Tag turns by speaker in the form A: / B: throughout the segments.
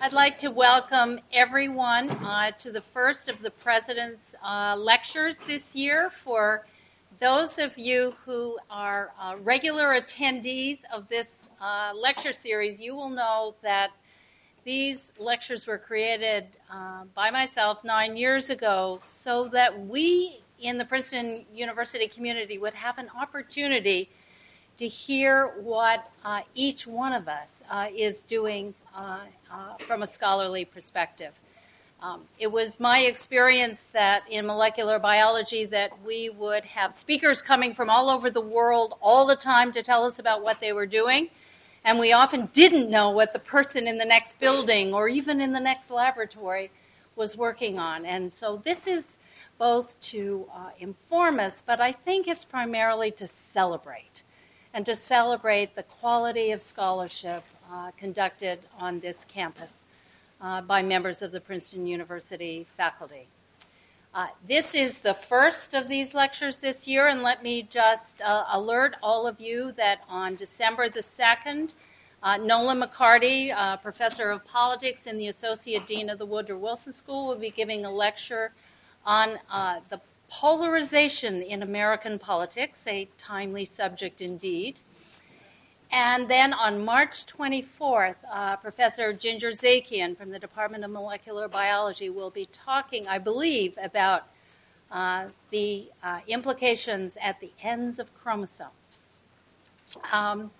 A: I'd like to welcome everyone uh, to the first of the President's uh, lectures this year. For those of you who are uh, regular attendees of this uh, lecture series, you will know that these lectures were created uh, by myself nine years ago so that we in the Princeton University community would have an opportunity to hear what uh, each one of us uh, is doing uh, uh, from a scholarly perspective. Um, it was my experience that in molecular biology that we would have speakers coming from all over the world all the time to tell us about what they were doing and we often didn't know what the person in the next building or even in the next laboratory was working on and so this is both to uh, inform us but i think it's primarily to celebrate and to celebrate the quality of scholarship uh, conducted on this campus uh, by members of the Princeton University faculty. Uh, this is the first of these lectures this year, and let me just uh, alert all of you that on December the 2nd, uh, Nolan McCarty, uh, professor of politics and the associate dean of the Woodrow Wilson School, will be giving a lecture on the polarization in American politics, a timely subject indeed. And then on March 24th, uh, Professor Ginger Zakian from the Department of Molecular Biology will be talking, I believe, about uh, the uh, implications at the ends of chromosomes. Um,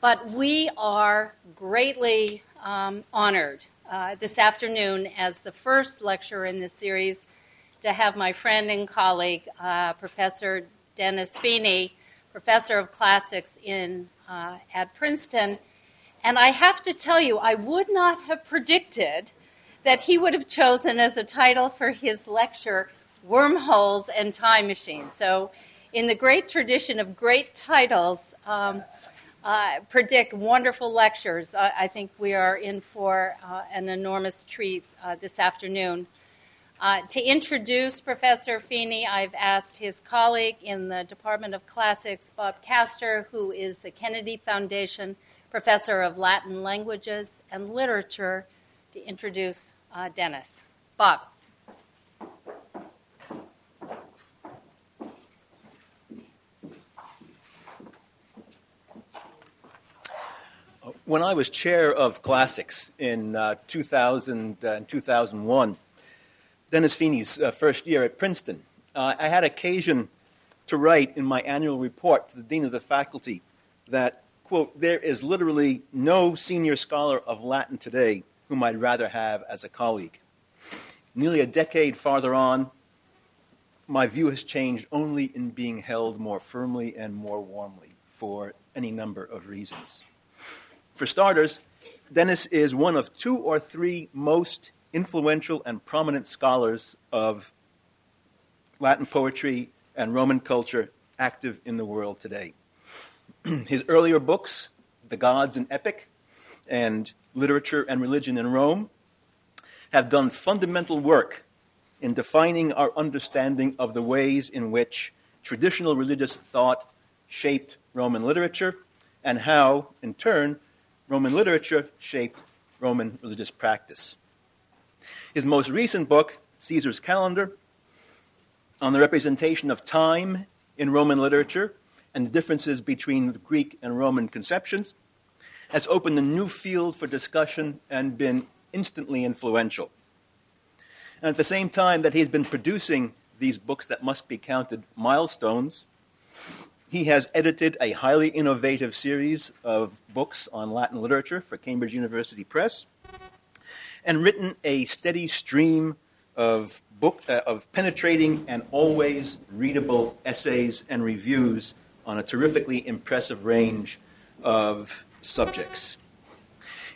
A: but we are greatly um, honored uh, this afternoon as the first lecturer in this series to have my friend and colleague, uh, Professor Dennis Feeney, professor of classics in uh, at Princeton. And I have to tell you, I would not have predicted that he would have chosen as a title for his lecture Wormholes and Time Machines. So, in the great tradition of great titles, um, uh, predict wonderful lectures. I, I, think we are in for uh, an enormous treat uh, this afternoon. Uh, to introduce Professor Feeney, I've asked his colleague in the Department of Classics, Bob Kaster, who is the Kennedy Foundation Professor of Latin Languages and Literature, to introduce uh, Dennis. Bob.
B: When I was chair of classics in uh, 2000 and 2001, Dennis Feeney's uh, first year at Princeton, uh, I had occasion to write in my annual report to the dean of the faculty that, quote, there is literally no senior scholar of Latin today whom I'd rather have as a colleague. Nearly a decade farther on, my view has changed only in being held more firmly and more warmly for any number of reasons. For starters, Dennis is one of two or three most influential and prominent scholars of Latin poetry and Roman culture active in the world today. His earlier books, The Gods and Epic, and Literature and Religion in Rome, have done fundamental work in defining our understanding of the ways in which traditional religious thought shaped Roman literature and how, in turn, Roman literature shaped Roman religious practice. His most recent book, Caesar's Calendar, on the representation of time in Roman literature and the differences between the Greek and Roman conceptions, has opened a new field for discussion and been instantly influential. And at the same time that he's been producing these books that must be counted milestones, he has edited a highly innovative series of books on Latin literature for Cambridge University Press and written a steady stream of book uh, of penetrating and always readable essays and reviews on a terrifically impressive range of subjects.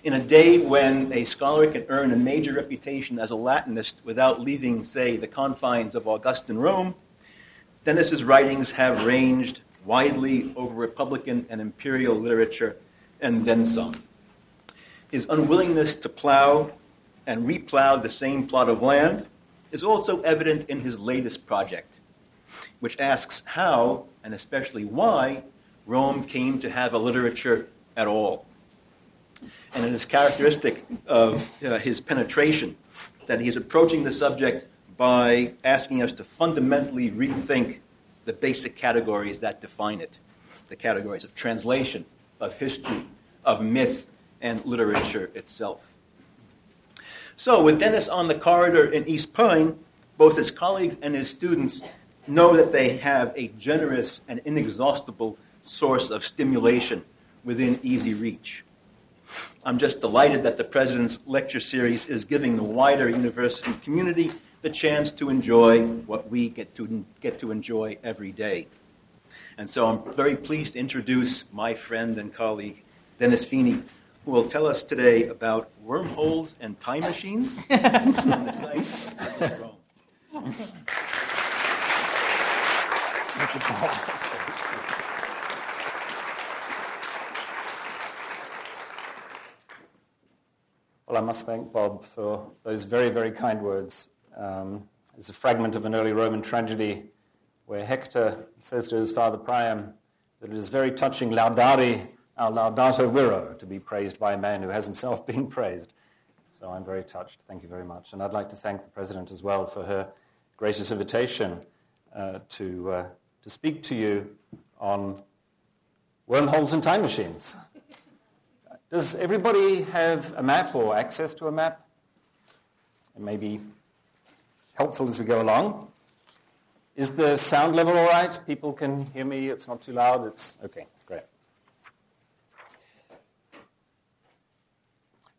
B: In a day when a scholar can earn a major reputation as a Latinist without leaving, say, the confines of Augustan Rome, Dennis's writings have ranged widely over Republican and imperial literature and then some. His unwillingness to plow and replowed the same plot of land is also evident in his latest project, which asks how, and especially why, Rome came to have a literature at all. And it is characteristic of uh, his penetration that he's approaching the subject by asking us to fundamentally rethink the basic categories that define it the categories of translation, of history, of myth, and literature itself. So, with Dennis on the corridor in East Pyne, both his colleagues and his students know that they have a generous and inexhaustible source of stimulation within easy reach. I'm just delighted that the President's lecture series is giving the wider university community the chance to enjoy what we get to, get to enjoy every day. And so I'm very pleased to introduce my friend and colleague, Dennis Feeney, who will tell us today about wormholes and time machines on the site of Rome.
C: Well, I must thank Bob for those very, very kind words. Um, it's a fragment of an early Roman tragedy where Hector says to his father Priam that it is very touching laudari our laudato viro to be praised by a man who has himself been praised. So I'm very touched. Thank you very much. And I'd like to thank the President as well for her gracious invitation uh, to, uh, to speak to you on wormholes and time machines. Does everybody have a map or access to a map? It may be helpful as we go along. Is the sound level all right? People can hear me. It's not too loud. It's okay. Great.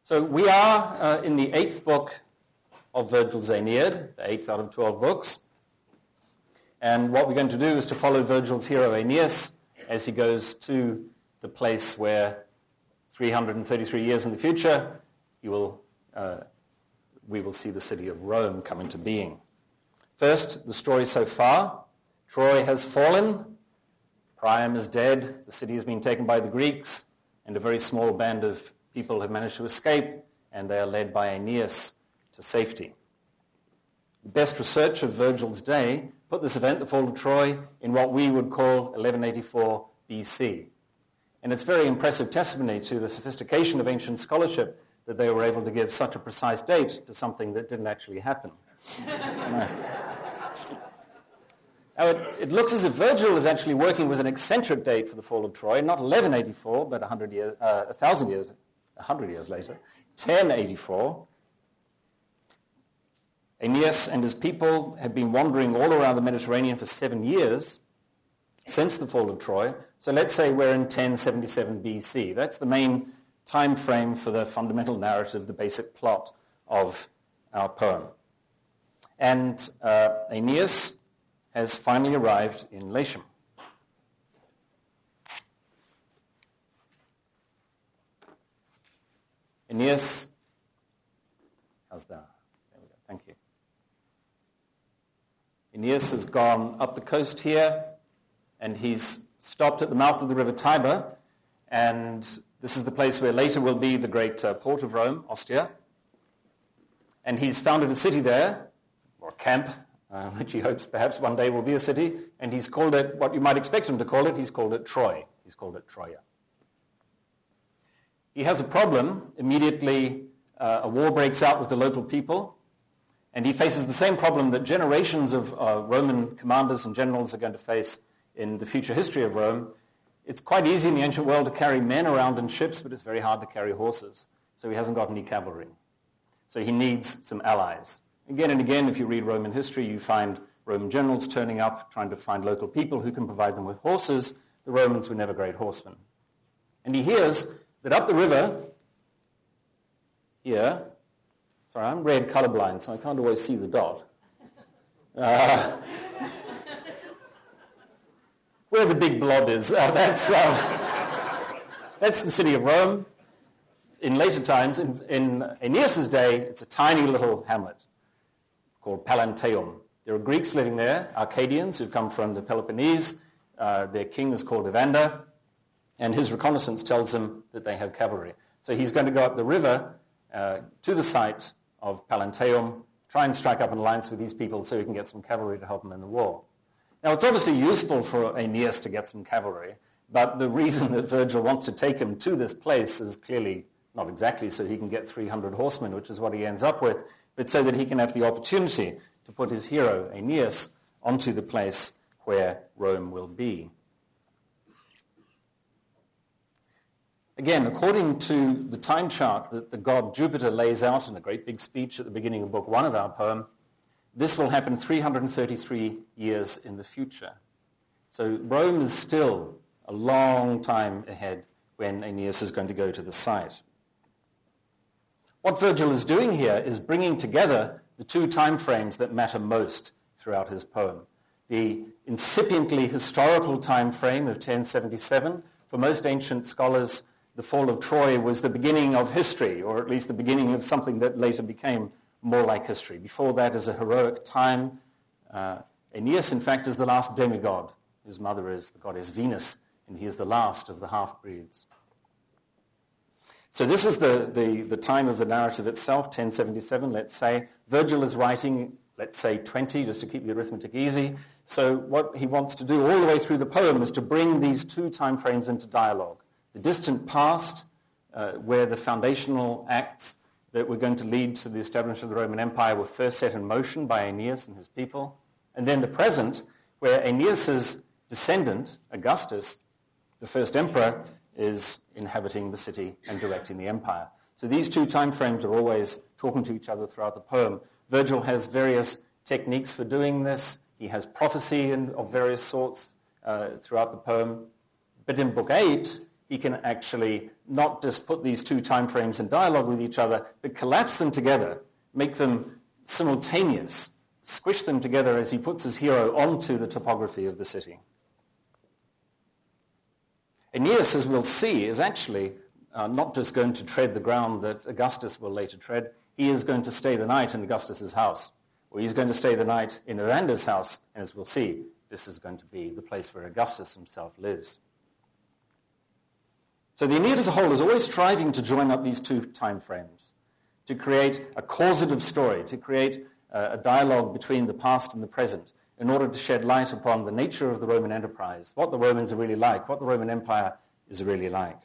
C: So we are uh, in the eighth book of Virgil's Aeneid, the eighth out of 12 books. And what we're going to do is to follow Virgil's hero Aeneas as he goes to the place where 333 years in the future, will, uh, we will see the city of Rome come into being. First, the story so far. Troy has fallen. Priam is dead. The city has been taken by the Greeks, and a very small band of people have managed to escape, and they are led by Aeneas to safety. The best research of Virgil's day put this event, the fall of Troy, in what we would call 1184 BC. And it's very impressive testimony to the sophistication of ancient scholarship that they were able to give such a precise date to something that didn't actually happen. now, it, it, looks as if Virgil is actually working with an eccentric date for the fall of Troy, not 1184, but 100 years, uh, 1,000 years, 100 years later, 1084. Aeneas and his people have been wandering all around the Mediterranean for seven years since the fall of Troy. So let's say we're in 1077 BC. That's the main time frame for the fundamental narrative, the basic plot of our poem. And uh, Aeneas has finally arrived in Latium. Aeneas, how's that? There we go. Thank you. Aeneas has gone up the coast here and he's stopped at the mouth of the river Tiber, and this is the place where later will be the great uh, port of Rome, Ostia. And he's founded a city there, or a camp, uh, which he hopes perhaps one day will be a city, and he's called it what you might expect him to call it. He's called it Troy. He's called it Troia. He has a problem. Immediately, uh, a war breaks out with the local people, and he faces the same problem that generations of uh, Roman commanders and generals are going to face in the future history of Rome, it's quite easy in the ancient world to carry men around in ships, but it's very hard to carry horses. So he hasn't got any cavalry. So he needs some allies. Again and again, if you read Roman history, you find Roman generals turning up, trying to find local people who can provide them with horses. The Romans were never great horsemen. And he hears that up the river, here, sorry, I'm red colorblind, so I can't always see the dot. Uh, where the big blob is. Uh, that's, uh, that's the city of Rome. In later times, in, in Aeneas' day, it's a tiny little hamlet called Pallanteum. There are Greeks living there, Arcadians who've come from the Peloponnese. Uh, their king is called Evander, and his reconnaissance tells him that they have cavalry. So he's going to go up the river uh, to the site of Pallanteum, try and strike up an alliance with these people so he can get some cavalry to help him in the war. Now, it's obviously useful for Aeneas to get some cavalry, but the reason that Virgil wants to take him to this place is clearly not exactly so he can get 300 horsemen, which is what he ends up with, but so that he can have the opportunity to put his hero, Aeneas, onto the place where Rome will be. Again, according to the time chart that the god Jupiter lays out in a great big speech at the beginning of book one of our poem, this will happen 333 years in the future. So Rome is still a long time ahead when Aeneas is going to go to the site. What Virgil is doing here is bringing together the two time frames that matter most throughout his poem. The incipiently historical time frame of 1077, for most ancient scholars, the fall of Troy was the beginning of history, or at least the beginning of something that later became more like history. Before that is a heroic time. Uh, Aeneas, in fact, is the last demigod. His mother is the goddess Venus, and he is the last of the half-breeds. So this is the, the, the time of the narrative itself, 1077, let's say. Virgil is writing, let's say 20, just to keep the arithmetic easy. So what he wants to do all the way through the poem is to bring these two time frames into dialogue the distant past, uh, where the foundational acts that were going to lead to the establishment of the Roman Empire were first set in motion by Aeneas and his people, and then the present, where Aeneas's descendant, Augustus, the first emperor, is inhabiting the city and directing the empire. So these two time frames are always talking to each other throughout the poem. Virgil has various techniques for doing this. He has prophecy in, of various sorts uh, throughout the poem. But in Book 8, he can actually not just put these two time frames in dialogue with each other, but collapse them together, make them simultaneous, squish them together as he puts his hero onto the topography of the city. Aeneas, as we'll see, is actually uh, not just going to tread the ground that Augustus will later tread, he is going to stay the night in Augustus's house, or he's going to stay the night in Evander's house, and as we'll see, this is going to be the place where Augustus himself lives. So the Aeneid as a whole is always striving to join up these two time frames, to create a causative story, to create a, a dialogue between the past and the present, in order to shed light upon the nature of the Roman enterprise, what the Romans are really like, what the Roman Empire is really like.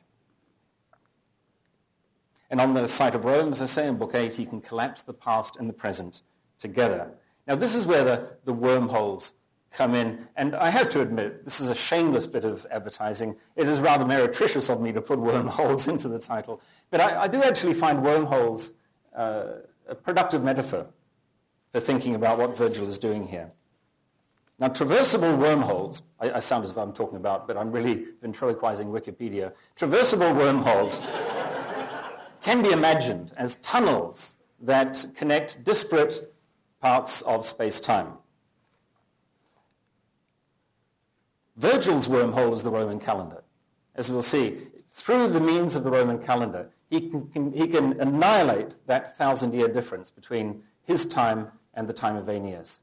C: And on the site of Rome, as I say in Book 8, he can collapse the past and the present together. Now, this is where the, the wormholes come in. And I have to admit, this is a shameless bit of advertising. It is rather meretricious of me to put wormholes into the title. But I, I do actually find wormholes uh, a productive metaphor for thinking about what Virgil is doing here. Now, traversable wormholes, I, I sound as if I'm talking about, but I'm really ventriloquizing Wikipedia. Traversable wormholes can be imagined as tunnels that connect disparate parts of space-time. Virgil's wormhole is the Roman calendar. As we'll see, through the means of the Roman calendar, he can, can he can annihilate that thousand-year difference between his time and the time of Aeneas.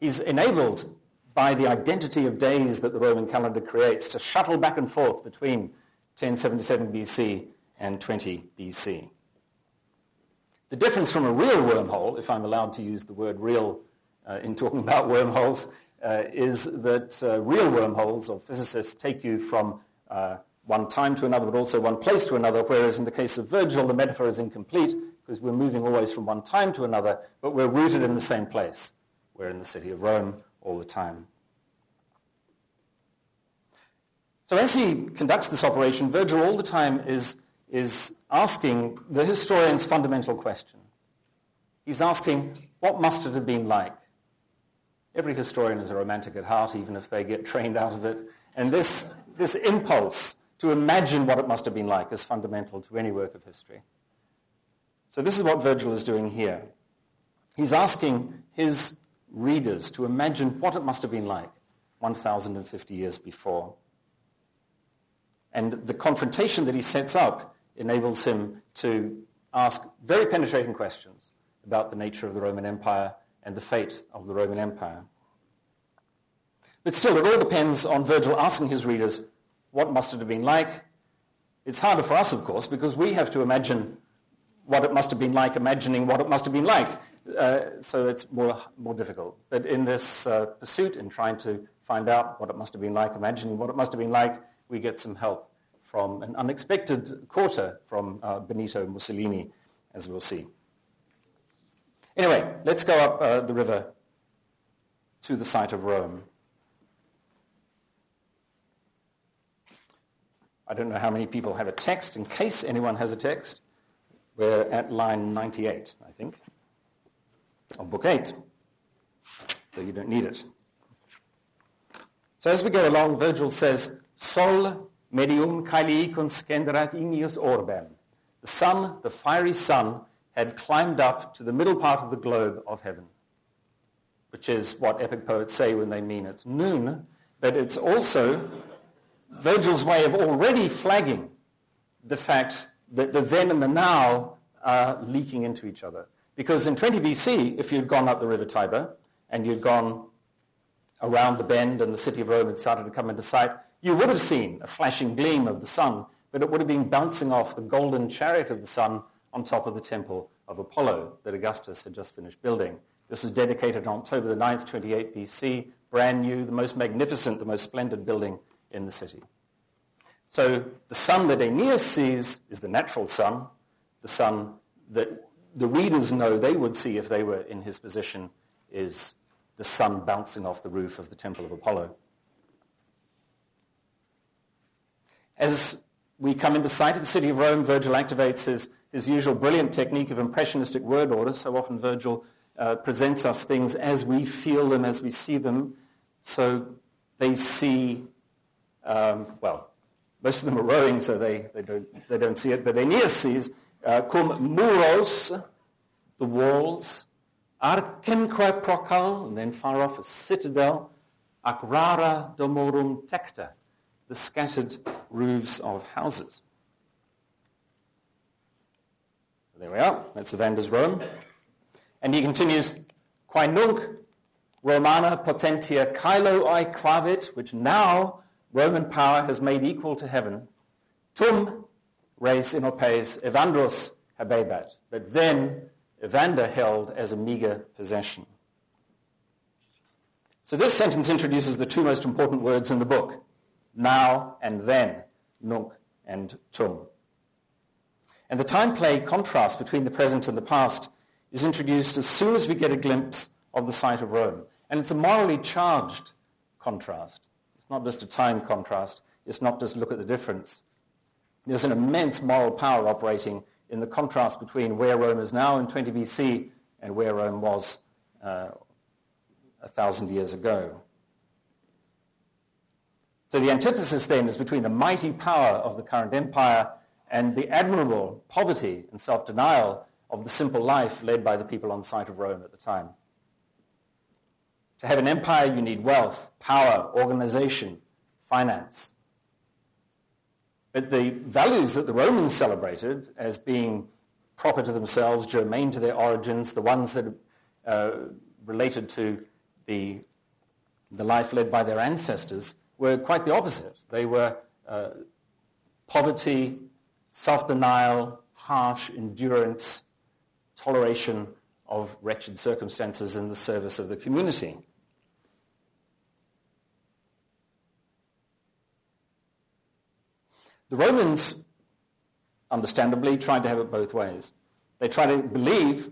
C: He's enabled by the identity of days that the Roman calendar creates to shuttle back and forth between 1077 BC and 20 BC. The difference from a real wormhole, if I'm allowed to use the word real uh, in talking about wormholes, uh, is that uh, real wormholes or physicists take you from uh, one time to another, but also one place to another, whereas in the case of Virgil, the metaphor is incomplete because we're moving always from one time to another, but we're rooted in the same place. We're in the city of Rome all the time. So as he conducts this operation, Virgil all the time is, is asking the historian's fundamental question. He's asking, what must it have been like? Every historian is a romantic at heart, even if they get trained out of it. And this, this impulse to imagine what it must have been like is fundamental to any work of history. So this is what Virgil is doing here. He's asking his readers to imagine what it must have been like 1,050 years before. And the confrontation that he sets up enables him to ask very penetrating questions about the nature of the Roman Empire and the fate of the Roman Empire. But still, it all depends on Virgil asking his readers, what must it have been like? It's harder for us, of course, because we have to imagine what it must have been like, imagining what it must have been like. Uh, so it's more, more difficult. But in this uh, pursuit, in trying to find out what it must have been like, imagining what it must have been like, we get some help from an unexpected quarter from uh, Benito Mussolini, as we'll see. Anyway, let's go up uh, the river to the site of Rome. I don't know how many people have a text. In case anyone has a text, we're at line 98, I think, of Book 8. So you don't need it. So as we go along, Virgil says, Sol medium caeli conscenderat igneus orbem. The sun, the fiery sun, had climbed up to the middle part of the globe of heaven, which is what epic poets say when they mean it's noon, but it's also Virgil's way of already flagging the fact that the then and the now are leaking into each other. Because in 20 BC, if you'd gone up the river Tiber and you'd gone around the bend and the city of Rome had started to come into sight, you would have seen a flashing gleam of the sun, but it would have been bouncing off the golden chariot of the sun on top of the temple of Apollo that Augustus had just finished building. This was dedicated on October the 9th, 28 BC, brand new, the most magnificent, the most splendid building in the city. So the sun that Aeneas sees is the natural sun, the sun that the readers know they would see if they were in his position is the sun bouncing off the roof of the Temple of Apollo. As we come into sight of the city of Rome, Virgil activates his his usual brilliant technique of impressionistic word order. So often Virgil uh, presents us things as we feel them, as we see them. So they see, um, well, most of them are rowing, so they, they, don't, they don't see it. But Aeneas sees uh, cum muros, the walls, arcemque procul, and then far off a citadel, ac rara domorum tecta, the scattered roofs of houses. There we are. That's Evander's Rome. And he continues, Quae nunc Romana potentia caelo quavit, which now Roman power has made equal to heaven, tum res inopes Evandrus habebat. But then Evander held as a meager possession. So this sentence introduces the two most important words in the book, now and then, nunc and tum. And the time play contrast between the present and the past is introduced as soon as we get a glimpse of the site of Rome. And it's a morally charged contrast. It's not just a time contrast. It's not just look at the difference. There's an immense moral power operating in the contrast between where Rome is now in 20 BC and where Rome was uh, a thousand years ago. So the antithesis then is between the mighty power of the current empire and the admirable poverty and self-denial of the simple life led by the people on the site of Rome at the time. To have an empire, you need wealth, power, organization, finance. But the values that the Romans celebrated as being proper to themselves, germane to their origins, the ones that uh, related to the, the life led by their ancestors, were quite the opposite. They were uh, poverty, self-denial, harsh endurance, toleration of wretched circumstances in the service of the community. The Romans, understandably, tried to have it both ways. They tried to believe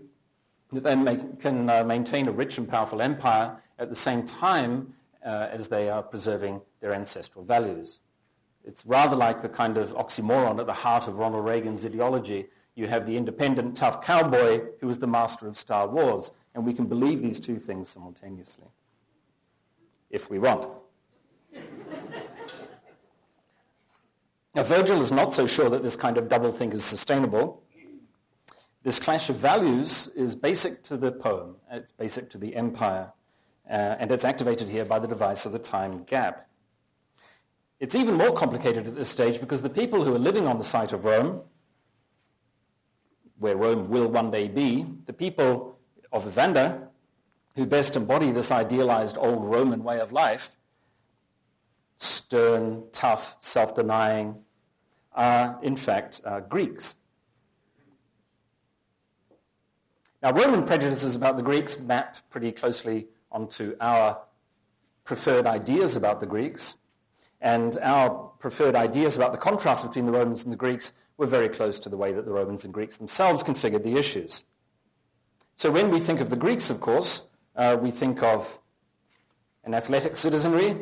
C: that they make, can uh, maintain a rich and powerful empire at the same time uh, as they are preserving their ancestral values. It's rather like the kind of oxymoron at the heart of Ronald Reagan's ideology. You have the independent, tough cowboy who is the master of Star Wars, and we can believe these two things simultaneously, if we want. now, Virgil is not so sure that this kind of doublethink is sustainable. This clash of values is basic to the poem, it's basic to the empire, uh, and it's activated here by the device of the time gap. It's even more complicated at this stage because the people who are living on the site of Rome, where Rome will one day be, the people of Evander, who best embody this idealized old Roman way of life, stern, tough, self-denying, are in fact uh, Greeks. Now, Roman prejudices about the Greeks map pretty closely onto our preferred ideas about the Greeks. And our preferred ideas about the contrast between the Romans and the Greeks were very close to the way that the Romans and Greeks themselves configured the issues. So when we think of the Greeks, of course, uh, we think of an athletic citizenry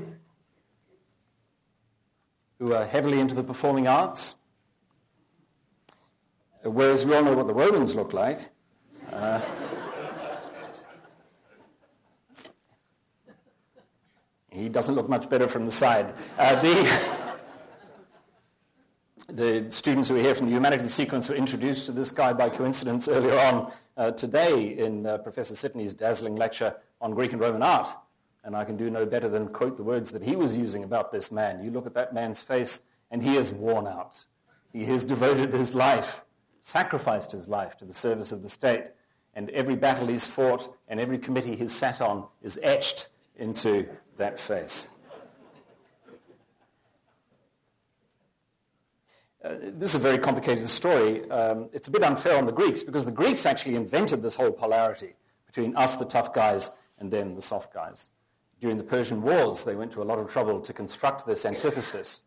C: who are heavily into the performing arts, whereas we all know what the Romans look like. Uh, he doesn't look much better from the side. Uh, the the students who are here from the humanities sequence were introduced to this guy by coincidence earlier on uh, today in uh, Professor Sidney's dazzling lecture on Greek and Roman art. And I can do no better than quote the words that he was using about this man. You look at that man's face, and he is worn out. He has devoted his life, sacrificed his life to the service of the state. And every battle he's fought and every committee he's sat on is etched into that face. Uh, this is a very complicated story. Um, it's a bit unfair on the Greeks because the Greeks actually invented this whole polarity between us, the tough guys, and them, the soft guys. During the Persian Wars, they went to a lot of trouble to construct this antithesis.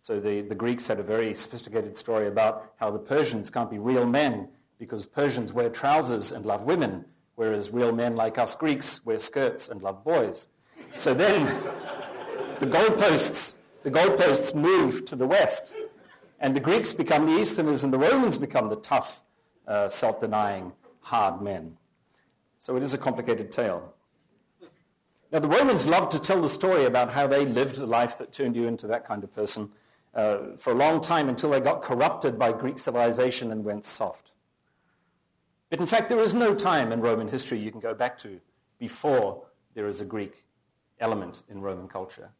C: So the, the Greeks had a very sophisticated story about how the Persians can't be real men because Persians wear trousers and love women, whereas real men like us Greeks wear skirts and love boys. So then the goalposts, the goalposts move to the west and the Greeks become the Easterners and the Romans become the tough, uh, self-denying, hard men. So it is a complicated tale. Now, the Romans loved to tell the story about how they lived a life that turned you into that kind of person uh, for a long time until they got corrupted by Greek civilization and went soft. But in fact, there is no time in Roman history you can go back to before there is a Greek element in Roman culture.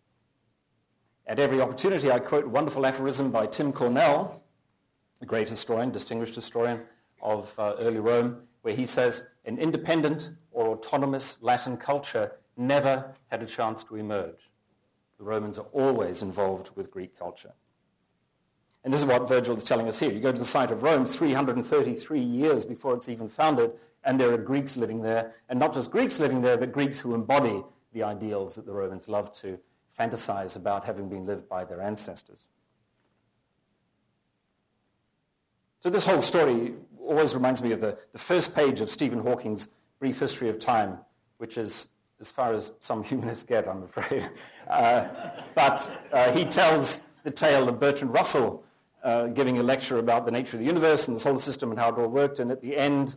C: At every opportunity, I quote a wonderful aphorism by Tim Cornell, a great historian, distinguished historian of uh, early Rome, where he says, an independent or autonomous Latin culture never had a chance to emerge. The Romans are always involved with Greek culture. And this is what Virgil is telling us here. You go to the site of Rome 333 years before it's even founded, and there are Greeks living there, and not just Greeks living there, but Greeks who embody the ideals that the Romans loved to fantasize about having been lived by their ancestors. So this whole story always reminds me of the, the first page of Stephen Hawking's Brief History of Time, which is as far as some humanists get, I'm afraid. Uh, but uh, he tells the tale of Bertrand Russell uh, giving a lecture about the nature of the universe and the solar system and how it all worked. And at the end,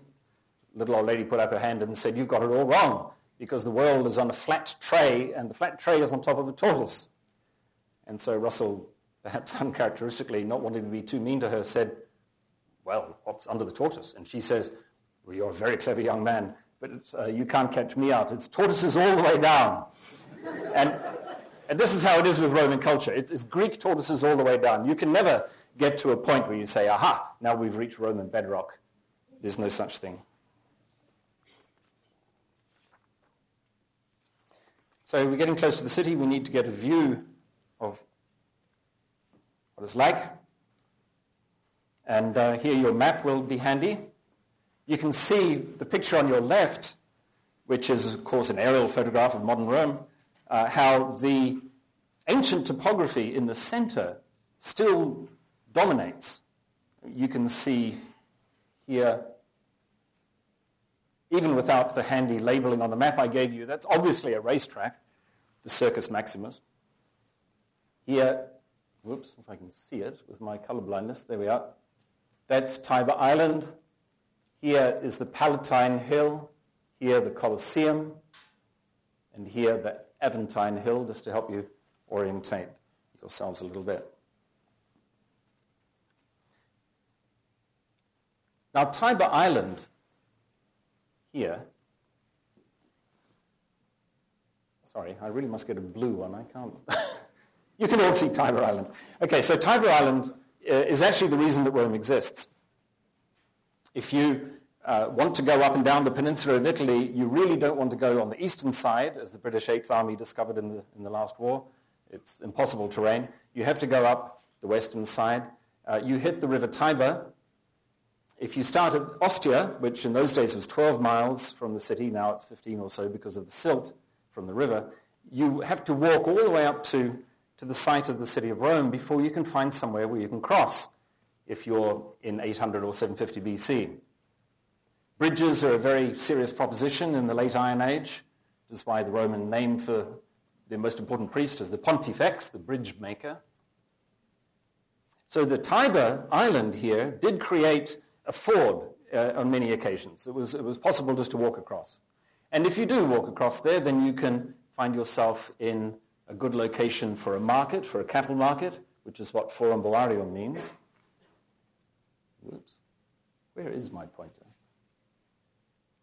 C: little old lady put up her hand and said, You've got it all wrong because the world is on a flat tray and the flat tray is on top of a tortoise. And so Russell, perhaps uncharacteristically, not wanting to be too mean to her, said, Well, what's under the tortoise? And she says, Well, you're a very clever young man, but uh, you can't catch me out. It's tortoises all the way down. and, and this is how it is with Roman culture. It's, it's Greek tortoises all the way down. You can never get to a point where you say, Aha, now we've reached Roman bedrock. There's no such thing. So we're getting close to the city. We need to get a view of what it's like. And uh, here your map will be handy. You can see the picture on your left, which is, of course, an aerial photograph of modern Rome, uh, how the ancient topography in the center still dominates. You can see here even without the handy labeling on the map I gave you, that's obviously a racetrack the Circus Maximus. Here, whoops, if I can see it with my color blindness, there we are. That's Tiber Island. Here is the Palatine Hill. Here, the Colosseum. And here, the Aventine Hill, just to help you orientate yourselves a little bit. Now, Tiber Island here Sorry, I really must get a blue one. I can't. you can all see Tiber Island. Okay, so Tiber Island uh, is actually the reason that Rome exists. If you uh, want to go up and down the peninsula of Italy, you really don't want to go on the eastern side, as the British Eighth Army discovered in the, in the last war. It's impossible terrain. You have to go up the western side. Uh, you hit the river Tiber. If you start at Ostia, which in those days was 12 miles from the city, now it's 15 or so because of the silt, from the river, you have to walk all the way up to, to the site of the city of Rome before you can find somewhere where you can cross if you're in 800 or 750 BC. Bridges are a very serious proposition in the late Iron Age, which is why the Roman name for their most important priest is the pontifex, the bridge maker. So the Tiber island here did create a ford uh, on many occasions. It was, it was possible just to walk across. And if you do walk across there, then you can find yourself in a good location for a market, for a cattle market, which is what Forum Boarium means. Whoops. Where is my pointer?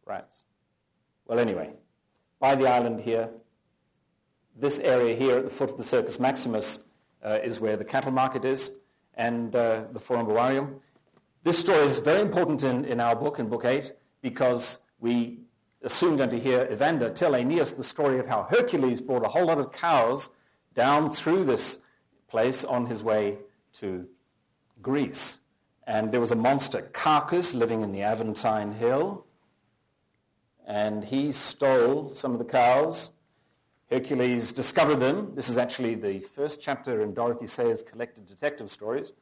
C: Rats. Well, anyway, by the island here, this area here at the foot of the Circus Maximus uh, is where the cattle market is and uh, the Forum Boarium. This story is very important in, in our book, in Book 8, because we are soon going to hear Evander tell Aeneas the story of how Hercules brought a whole lot of cows down through this place on his way to Greece. And there was a monster, Cacus, living in the Aventine Hill. And he stole some of the cows. Hercules discovered them. This is actually the first chapter in Dorothy Sayers' collected detective stories.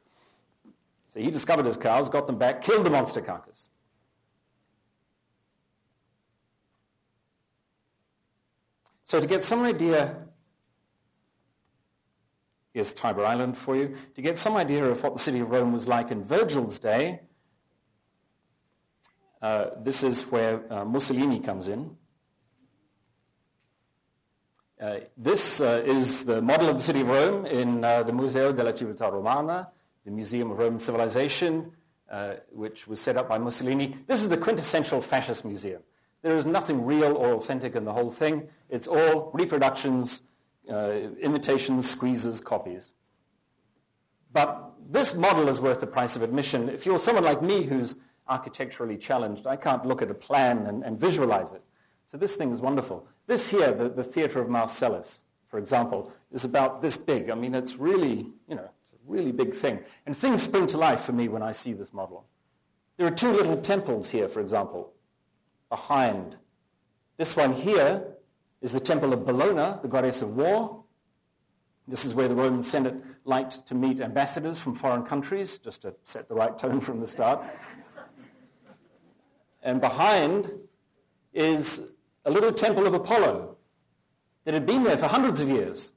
C: So he discovered his cows, got them back, killed the monster Cacus. So to get some idea, here's Tiber Island for you, to get some idea of what the city of Rome was like in Virgil's day, uh, this is where uh, Mussolini comes in. Uh, this uh, is the model of the city of Rome in uh, the Museo della Civiltà Romana the Museum of Roman Civilization, uh, which was set up by Mussolini. This is the quintessential fascist museum. There is nothing real or authentic in the whole thing. It's all reproductions, uh, imitations, squeezes, copies. But this model is worth the price of admission. If you're someone like me who's architecturally challenged, I can't look at a plan and, and visualize it. So this thing is wonderful. This here, the, the Theatre of Marcellus, for example, is about this big. I mean, it's really, you know, really big thing. And things spring to life for me when I see this model. There are two little temples here, for example, behind. This one here is the temple of Bellona, the goddess of war. This is where the Roman Senate liked to meet ambassadors from foreign countries, just to set the right tone from the start. and behind is a little temple of Apollo that had been there for hundreds of years.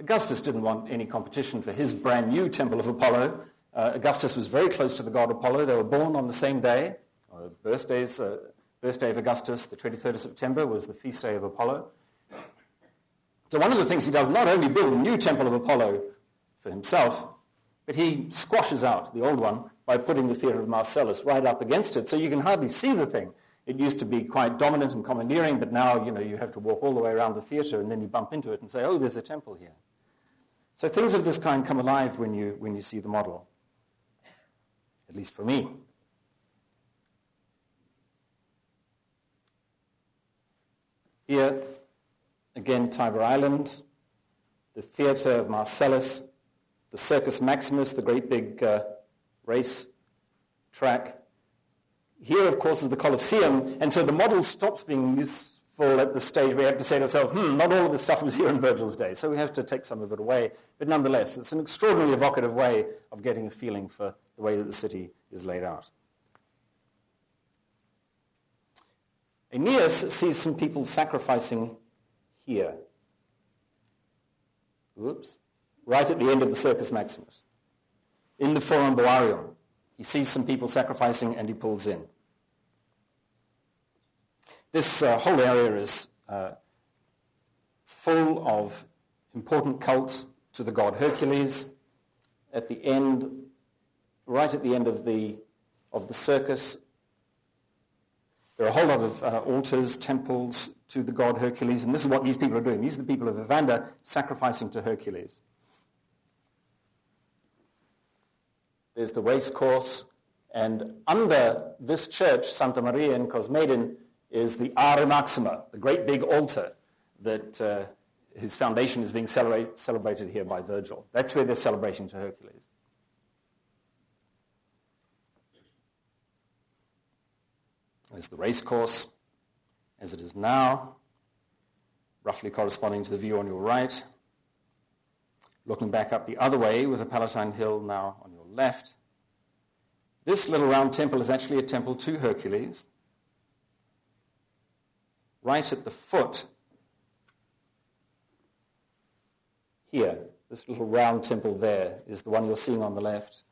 C: Augustus didn't want any competition for his brand new temple of Apollo. Uh, Augustus was very close to the god Apollo. They were born on the same day. Uh, birthdays, uh, birthday of Augustus, the 23rd of September, was the feast day of Apollo. So one of the things he does, not only build a new temple of Apollo for himself, but he squashes out the old one by putting the theatre of Marcellus right up against it, so you can hardly see the thing. It used to be quite dominant and commandeering, but now you know you have to walk all the way around the theatre and then you bump into it and say, "Oh, there's a temple here." So things of this kind come alive when you, when you see the model, at least for me. Here, again, Tiber Island, the theatre of Marcellus, the Circus Maximus, the great big uh, race track. Here, of course, is the Colosseum, and so the model stops being useful at the stage we have to say to ourselves, hmm, not all of this stuff was here in Virgil's day, so we have to take some of it away. But nonetheless, it's an extraordinarily evocative way of getting a feeling for the way that the city is laid out. Aeneas sees some people sacrificing here. Whoops. Right at the end of the Circus Maximus. In the Forum Boarium. He sees some people sacrificing and he pulls in. This uh, whole area is uh, full of important cults to the god Hercules. At the end, right at the end of the, of the circus, there are a whole lot of uh, altars, temples to the god Hercules, and this is what these people are doing. These are the people of Evander sacrificing to Hercules. There's the race course, and under this church, Santa Maria in Cosmedin, is the Ara Maxima, the great big altar that uh, whose foundation is being celebrate, celebrated here by Virgil. That's where they're celebrating to Hercules. There's the race course as it is now, roughly corresponding to the view on your right. looking back up the other way with the Palatine Hill now on your left. This little round temple is actually a temple to Hercules. Right at the foot, here, this little round temple there is the one you're seeing on the left.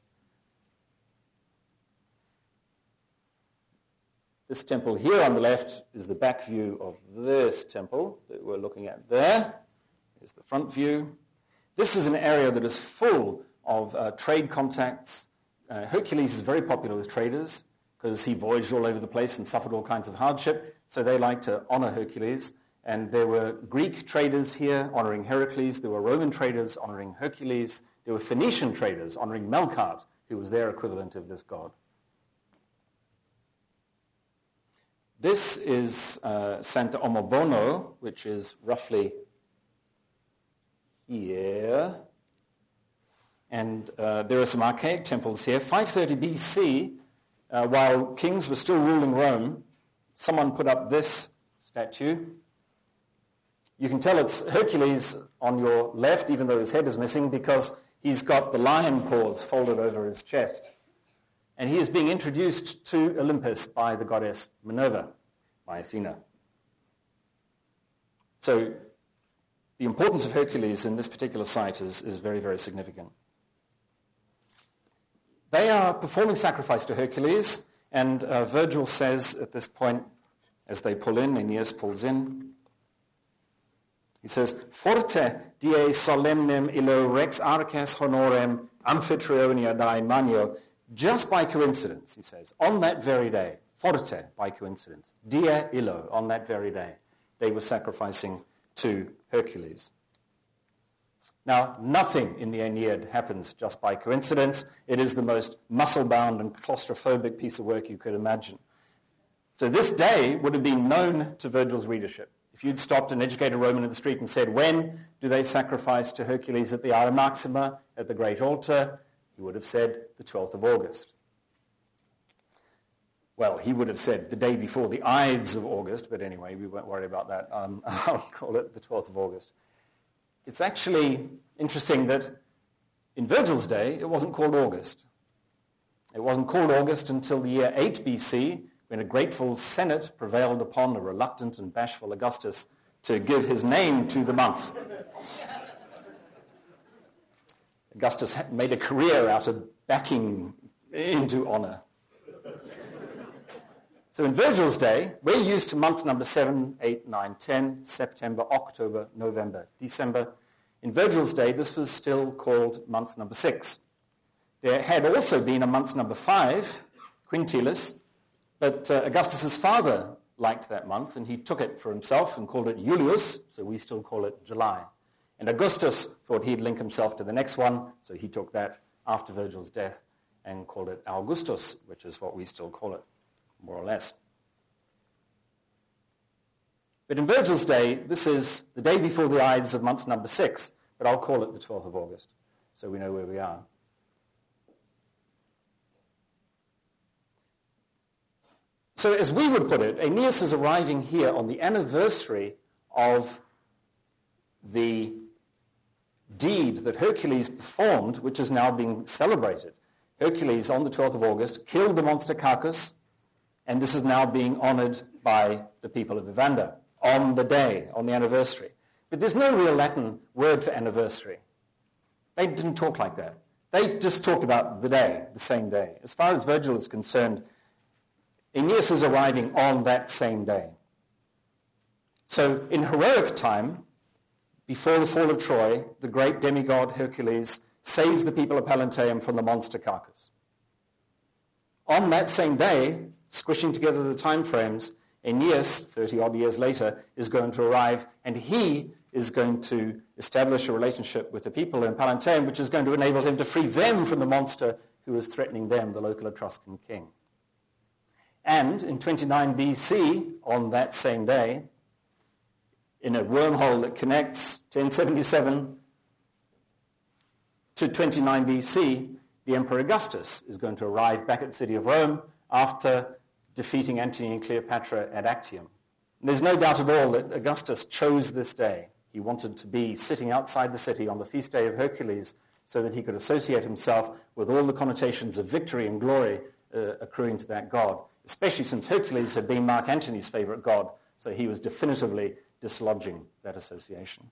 C: This temple here on the left is the back view of this temple that we're looking at there. Is the front view. This is an area that is full of uh, trade contacts. Uh, Hercules is very popular with traders because he voyaged all over the place and suffered all kinds of hardship. So they like to honor Hercules. And there were Greek traders here honoring Heracles. There were Roman traders honoring Hercules. There were Phoenician traders honoring Melkart, who was their equivalent of this god. This is uh, Santa Omobono, which is roughly here. And uh, there are some archaic temples here. 530 BC, uh, while kings were still ruling Rome, someone put up this statue. You can tell it's Hercules on your left, even though his head is missing, because he's got the lion paws folded over his chest. And he is being introduced to Olympus by the goddess Minerva, by Athena. So the importance of Hercules in this particular site is, is very, very significant. They are performing sacrifice to Hercules, and uh, Virgil says at this point, as they pull in, Aeneas pulls in, he says, Forte die solemnem illo rex arces honorem Amphitryoniadae manio, just by coincidence, he says, on that very day, forte, by coincidence, die illo, on that very day, they were sacrificing to Hercules. Now, nothing in the Aeneid happens just by coincidence. It is the most muscle-bound and claustrophobic piece of work you could imagine. So this day would have been known to Virgil's readership. If you'd stopped an educated Roman in the street and said, when do they sacrifice to Hercules at the Ara Maxima, at the Great Altar? He would have said the 12th of August. Well, he would have said the day before the Ides of August, but anyway, we won't worry about that. Um, I'll call it the 12th of August. It's actually interesting that in Virgil's day, it wasn't called August. It wasn't called August until the year 8 BC, when a grateful Senate prevailed upon a reluctant and bashful Augustus to give his name to the month. Augustus made a career out of backing into honor. So in Virgil's day, we're used to month number 7, 8, 9, 10, September, October, November, December. In Virgil's day, this was still called month number 6. There had also been a month number 5, Quintilis, but uh, Augustus's father liked that month, and he took it for himself and called it Julius, so we still call it July. And Augustus thought he'd link himself to the next one, so he took that after Virgil's death and called it Augustus, which is what we still call it, more or less. But in Virgil's day, this is the day before the Ides of month number six, but I'll call it the 12th of August, so we know where we are. So, as we would put it, Aeneas is arriving here on the anniversary of the deed that Hercules performed, which is now being celebrated. Hercules, on the 12th of August, killed the monster Cacus, and this is now being honored by the people of Evander on the day, on the anniversary. But there's no real Latin word for anniversary. They didn't talk like that. They just talked about the day, the same day. As far as Virgil is concerned, Aeneas is arriving on that same day. So in heroic time, before the fall of Troy, the great demigod Hercules saves the people of Pallanteum from the monster Cacus. On that same day, squishing together the time frames, Aeneas, 30 odd years later, is going to arrive, and he is going to establish a relationship with the people in Pallanteum, which is going to enable him to free them from the monster who is threatening them, the local Etruscan king. And in 29 BC, on that same day, in a wormhole that connects 1077 to 29 BC, the Emperor Augustus is going to arrive back at the city of Rome after defeating Antony and Cleopatra at Actium. There's no doubt at all that Augustus chose this day. He wanted to be sitting outside the city on the feast day of Hercules so that he could associate himself with all the connotations of victory and glory uh, accruing to that god, especially since Hercules had been Mark Antony's favorite god, so he was definitively dislodging that association.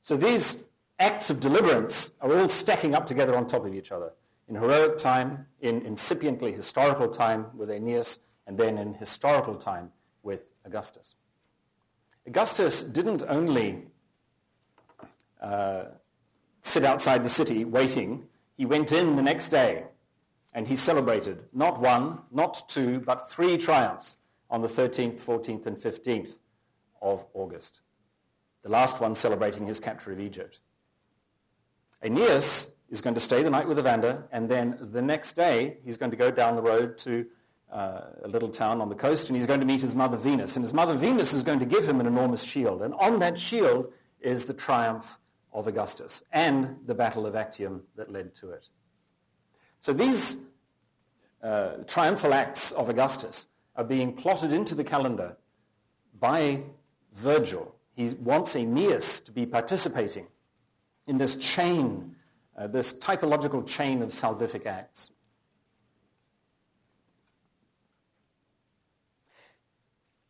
C: So these acts of deliverance are all stacking up together on top of each other. In heroic time, in incipiently historical time with Aeneas, and then in historical time with Augustus. Augustus didn't only uh, sit outside the city waiting, he went in the next day and he celebrated not one, not two, but three triumphs on the 13th, 14th, and 15th of August. The last one celebrating his capture of Egypt. Aeneas is going to stay the night with Evander, and then the next day he's going to go down the road to uh, a little town on the coast, and he's going to meet his mother Venus. And his mother Venus is going to give him an enormous shield. And on that shield is the triumph of Augustus and the Battle of Actium that led to it. So these uh, triumphal acts of Augustus are being plotted into the calendar by Virgil. He wants Aeneas to be participating in this chain, uh, this typological chain of salvific acts.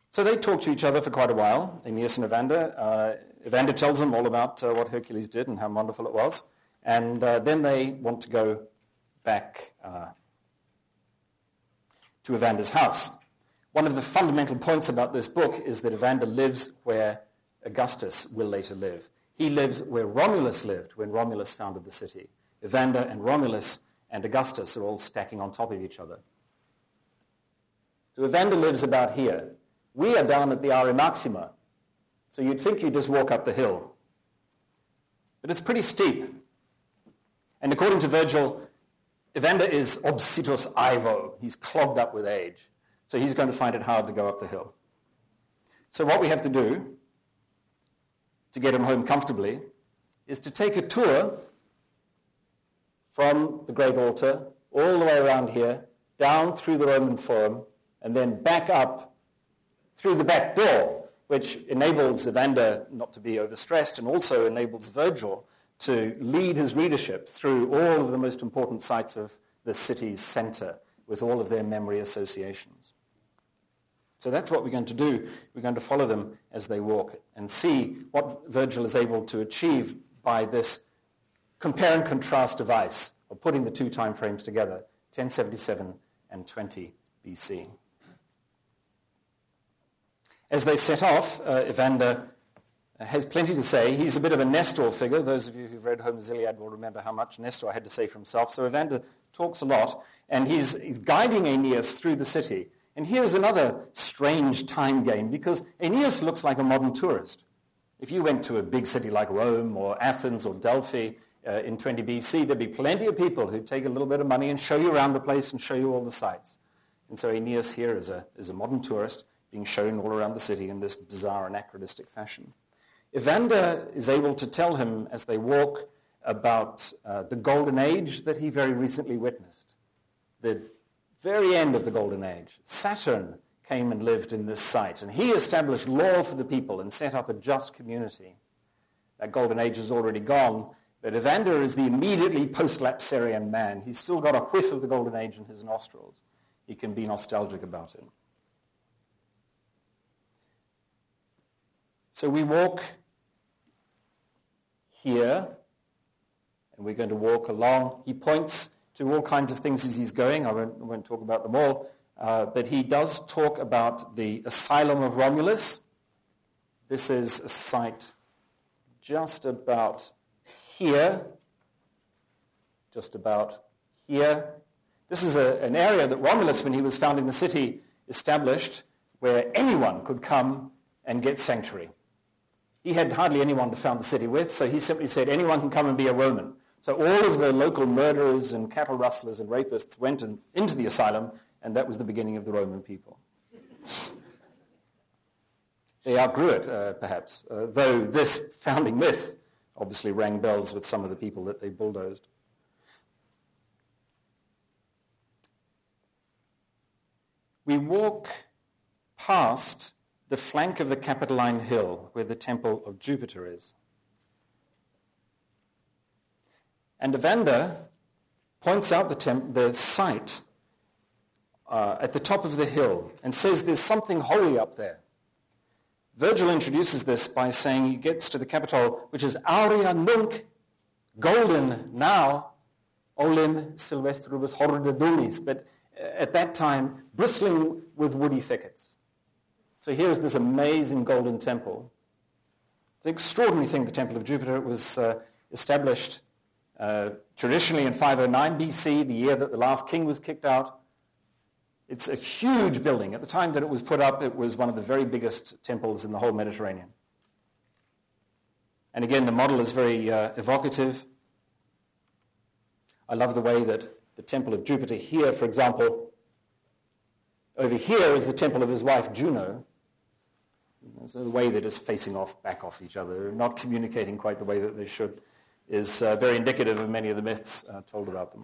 C: So they talk to each other for quite a while, Aeneas and Evander. Uh, Evander tells them all about uh, what Hercules did and how wonderful it was. And uh, then they want to go back uh, to Evander's house. One of the fundamental points about this book is that Evander lives where Augustus will later live. He lives where Romulus lived when Romulus founded the city. Evander and Romulus and Augustus are all stacking on top of each other. So Evander lives about here. We are down at the Ara Maxima. So you'd think you'd just walk up the hill. But it's pretty steep. And according to Virgil, Evander is obsitus aevo. He's clogged up with age. So he's going to find it hard to go up the hill. So what we have to do to get him home comfortably is to take a tour from the great altar all the way around here, down through the Roman Forum, and then back up through the back door, which enables Evander not to be overstressed and also enables Virgil to lead his readership through all of the most important sites of the city's center with all of their memory associations. So that's what we're going to do. We're going to follow them as they walk and see what Virgil is able to achieve by this compare and contrast device of putting the two time frames together, 1077 and 20 BC. As they set off, uh, Evander has plenty to say. He's a bit of a Nestor figure. Those of you who've read Homer's Iliad will remember how much Nestor had to say for himself. So Evander talks a lot, and he's, he's guiding Aeneas through the city. And here's another strange time game, because Aeneas looks like a modern tourist. If you went to a big city like Rome or Athens or Delphi uh, in 20 BC, there'd be plenty of people who'd take a little bit of money and show you around the place and show you all the sights. And so Aeneas here is a, is a modern tourist being shown all around the city in this bizarre anachronistic fashion. Evander is able to tell him as they walk about uh, the golden age that he very recently witnessed. The very end of the golden age. Saturn came and lived in this site, and he established law for the people and set up a just community. That golden age is already gone, but Evander is the immediately post-lapsarian man. He's still got a whiff of the golden age in his nostrils. He can be nostalgic about it. So we walk here, and we're going to walk along. He points to all kinds of things as he's going. I won't, I won't talk about them all. Uh, but he does talk about the asylum of Romulus. This is a site just about here, just about here. This is a, an area that Romulus, when he was founding the city, established where anyone could come and get sanctuary. He had hardly anyone to found the city with, so he simply said, anyone can come and be a Roman. So all of the local murderers and cattle rustlers and rapists went in, into the asylum, and that was the beginning of the Roman people. they outgrew it, uh, perhaps, uh, though this founding myth obviously rang bells with some of the people that they bulldozed. we walk past the flank of the Capitoline Hill where the temple of Jupiter is. And Evander points out the, temp- the site uh, at the top of the hill and says there's something holy up there. Virgil introduces this by saying he gets to the Capitol, which is aurea nunc, golden now, olim silvestribus horridulis, but at that time bristling with woody thickets. So here's this amazing golden temple. It's an extraordinary thing, the Temple of Jupiter. It was uh, established uh, traditionally in 509 BC, the year that the last king was kicked out. It's a huge building. At the time that it was put up, it was one of the very biggest temples in the whole Mediterranean. And again, the model is very uh, evocative. I love the way that the temple of Jupiter here, for example, over here is the temple of his wife Juno. So the way that is facing off, back off each other, not communicating quite the way that they should, is uh, very indicative of many of the myths uh, told about them.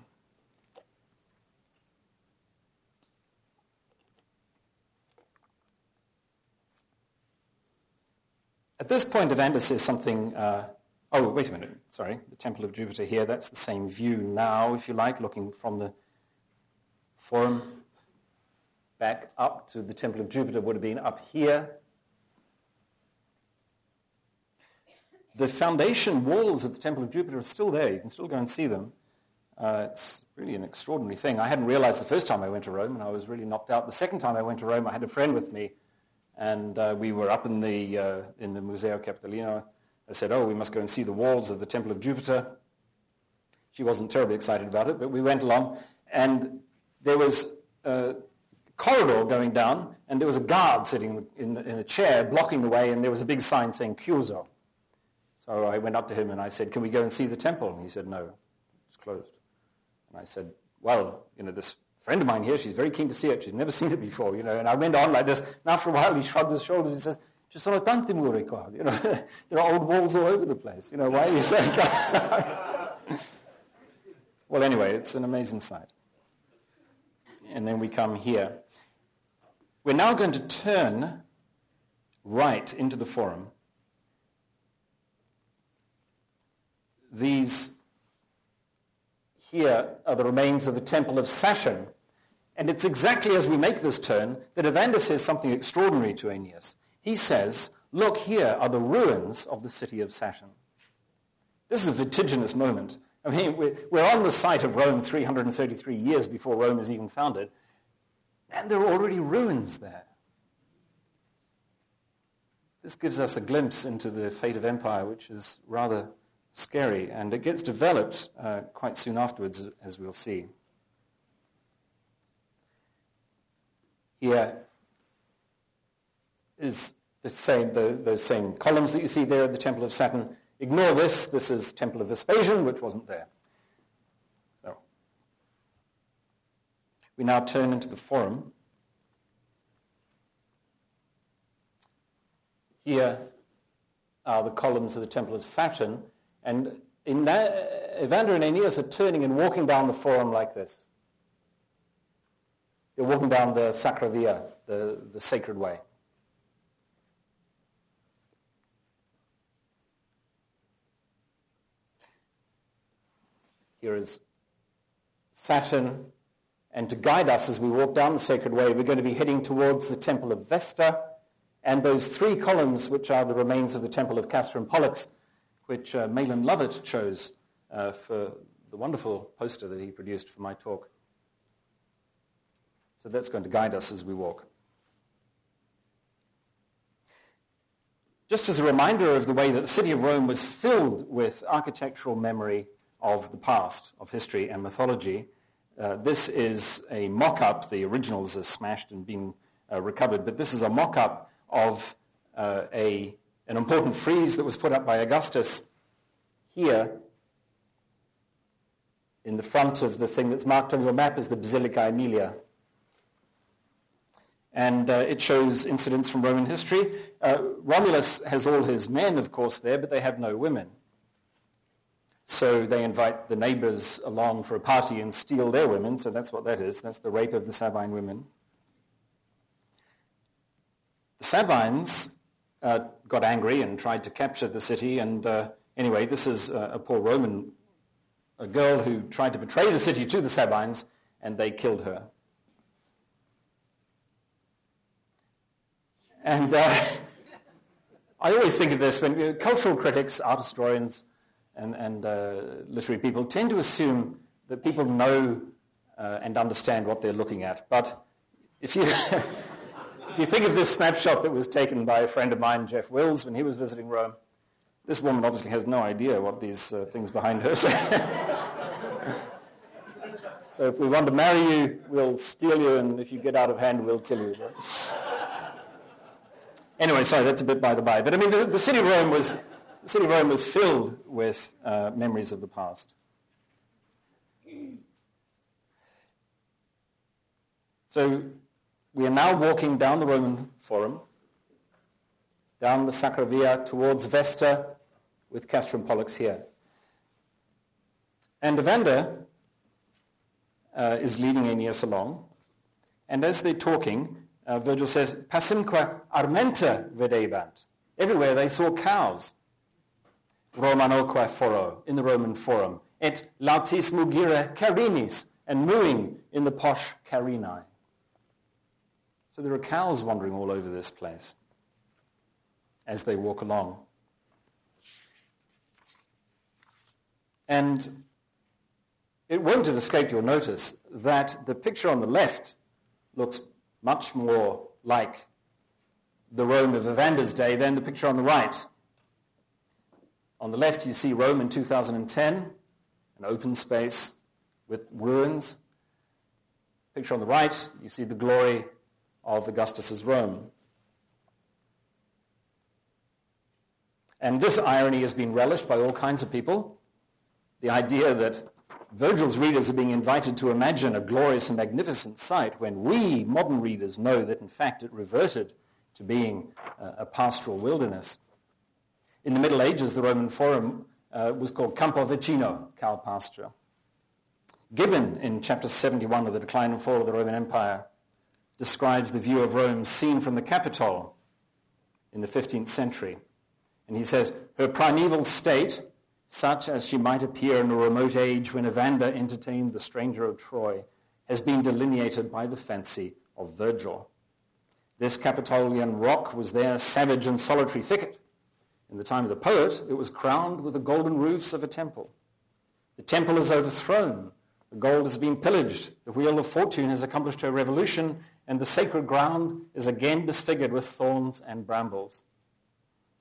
C: At this point, Evander says something. Uh, oh, wait a minute. Sorry. The Temple of Jupiter here. That's the same view now, if you like, looking from the forum back up to the Temple of Jupiter would have been up here. The foundation walls of the Temple of Jupiter are still there. You can still go and see them. Uh, it's really an extraordinary thing. I hadn't realized the first time I went to Rome, and I was really knocked out. The second time I went to Rome, I had a friend with me, and uh, we were up in the, uh, in the Museo Capitolino. I said, oh, we must go and see the walls of the Temple of Jupiter. She wasn't terribly excited about it, but we went along, and there was a corridor going down, and there was a guard sitting in, the, in a chair blocking the way, and there was a big sign saying Chiuso. So I went up to him and I said, can we go and see the temple? And he said, no, it's closed. And I said, well, you know, this friend of mine here, she's very keen to see it. She's never seen it before, you know. And I went on like this. And after a while, he shrugged his shoulders. He says. You know, there are old walls all over the place. You know, why are you saying Well, anyway, it's an amazing sight. And then we come here. We're now going to turn right into the forum These here are the remains of the temple of Saturn. And it's exactly as we make this turn that Evander says something extraordinary to Aeneas. He says, look, here are the ruins of the city of Saturn. This is a vertiginous moment. I mean, we're on the site of Rome 333 years before Rome is even founded, and there are already ruins there. This gives us a glimpse into the fate of empire, which is rather scary, and it gets developed uh, quite soon afterwards, as we'll see. Here is the same, the, those same columns that you see there at the Temple of Saturn. Ignore this. This is Temple of Vespasian, which wasn't there. So we now turn into the forum. Here are the columns of the Temple of Saturn, and that, Evander and Aeneas are turning and walking down the forum like this. They're walking down the Sacra Via, the, the sacred way. Here is Saturn. And to guide us as we walk down the sacred way, we're going to be heading towards the temple of Vesta and those three columns, which are the remains of the temple of Castor and Pollux, which uh, Mahlon Lovett chose uh, for the wonderful poster that he produced for my talk. So that's going to guide us as we walk. Just as a reminder of the way that the city of Rome was filled with architectural memory of the past, of history and mythology, uh, this is a mock-up. The originals are smashed and been uh, recovered, but this is a mock-up of uh, a an important frieze that was put up by Augustus here in the front of the thing that's marked on your map is the Basilica Aemilia. And uh, it shows incidents from Roman history. Uh, Romulus has all his men, of course, there, but they have no women. So they invite the neighbors along for a party and steal their women. So that's what that is. That's the rape of the Sabine women. The Sabines uh, got angry and tried to capture the city. And uh, anyway, this is uh, a poor Roman, a girl who tried to betray the city to the Sabines, and they killed her. And uh, I always think of this when you know, cultural critics, art historians, and, and uh, literary people tend to assume that people know uh, and understand what they're looking at. But if you, if you think of this snapshot that was taken by a friend of mine, Jeff Wills, when he was visiting Rome, this woman obviously has no idea what these uh, things behind her say. so if we want to marry you, we'll steal you, and if you get out of hand, we'll kill you. Anyway, sorry, that's a bit by the by. But I mean, the, the city of Rome was, the city of Rome was filled with uh, memories of the past. So we are now walking down the Roman Forum, down the Sacra Via towards Vesta, with Castrum Pollux here. And Evander uh, is leading Aeneas along, and as they're talking, uh, Virgil says, Passimque armenta videbant. Everywhere they saw cows. Romanoque foro, in the Roman Forum. Et lautis mugire carinis, and mooing in the posh carini. So there are cows wandering all over this place as they walk along. And it won't have escaped your notice that the picture on the left looks much more like the Rome of Evander's day than the picture on the right. On the left, you see Rome in 2010, an open space with ruins. Picture on the right, you see the glory of Augustus's Rome. And this irony has been relished by all kinds of people. The idea that Virgil's readers are being invited to imagine a glorious and magnificent sight when we, modern readers, know that in fact it reverted to being a pastoral wilderness. In the Middle Ages, the Roman Forum uh, was called Campo Vaccino, cow pasture. Gibbon, in chapter 71 of The Decline and Fall of the Roman Empire, describes the view of Rome seen from the Capitol in the 15th century. And he says, her primeval state such as she might appear in a remote age when Evander entertained the stranger of Troy, has been delineated by the fancy of Virgil. This Capitolian rock was their savage and solitary thicket. In the time of the poet, it was crowned with the golden roofs of a temple. The temple is overthrown. The gold has been pillaged. The wheel of fortune has accomplished her revolution, and the sacred ground is again disfigured with thorns and brambles.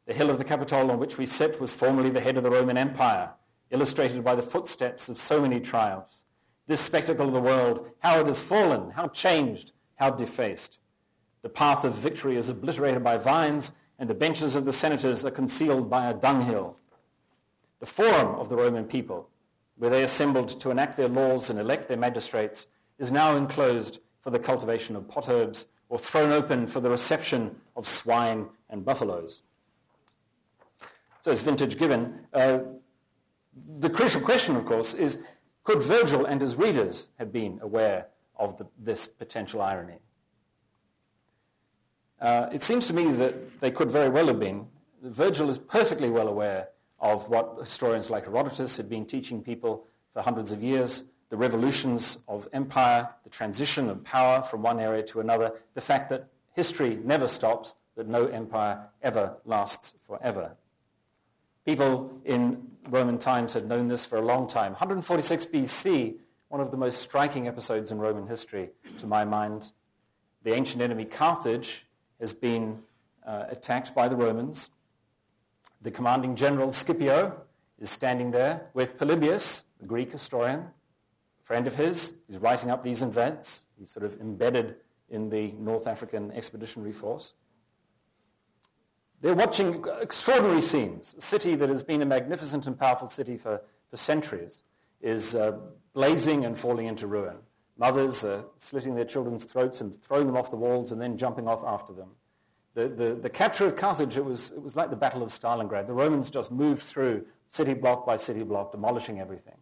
C: The hill of the Capitol on which we sit was formerly the head of the Roman Empire, illustrated by the footsteps of so many triumphs. This spectacle of the world, how it has fallen, how changed, how defaced. The path of victory is obliterated by vines, and the benches of the senators are concealed by a dunghill. The forum of the Roman people, where they assembled to enact their laws and elect their magistrates, is now enclosed for the cultivation of potherbs or thrown open for the reception of swine and buffaloes. So it's vintage Gibbon. Uh, the crucial question, of course, is could Virgil and his readers have been aware of the, this potential irony? Uh, it seems to me that they could very well have been. Virgil is perfectly well aware of what historians like Herodotus had been teaching people for hundreds of years, the revolutions of empire, the transition of power from one area to another, the fact that history never stops, that no empire ever lasts forever. People in Roman times had known this for a long time. 146 BC, one of the most striking episodes in Roman history, to my mind. The ancient enemy Carthage has been uh, attacked by the Romans. The commanding general Scipio is standing there with Polybius, the Greek historian, friend of his. He's writing up these events. He's sort of embedded in the North African Expeditionary Force. They're watching extraordinary scenes. A city that has been a magnificent and powerful city for, for centuries is uh, blazing and falling into ruin. Mothers are slitting their children's throats and throwing them off the walls and then jumping off after them. The, the, the capture of Carthage, it was, it was like the Battle of Stalingrad. The Romans just moved through city block by city block, demolishing everything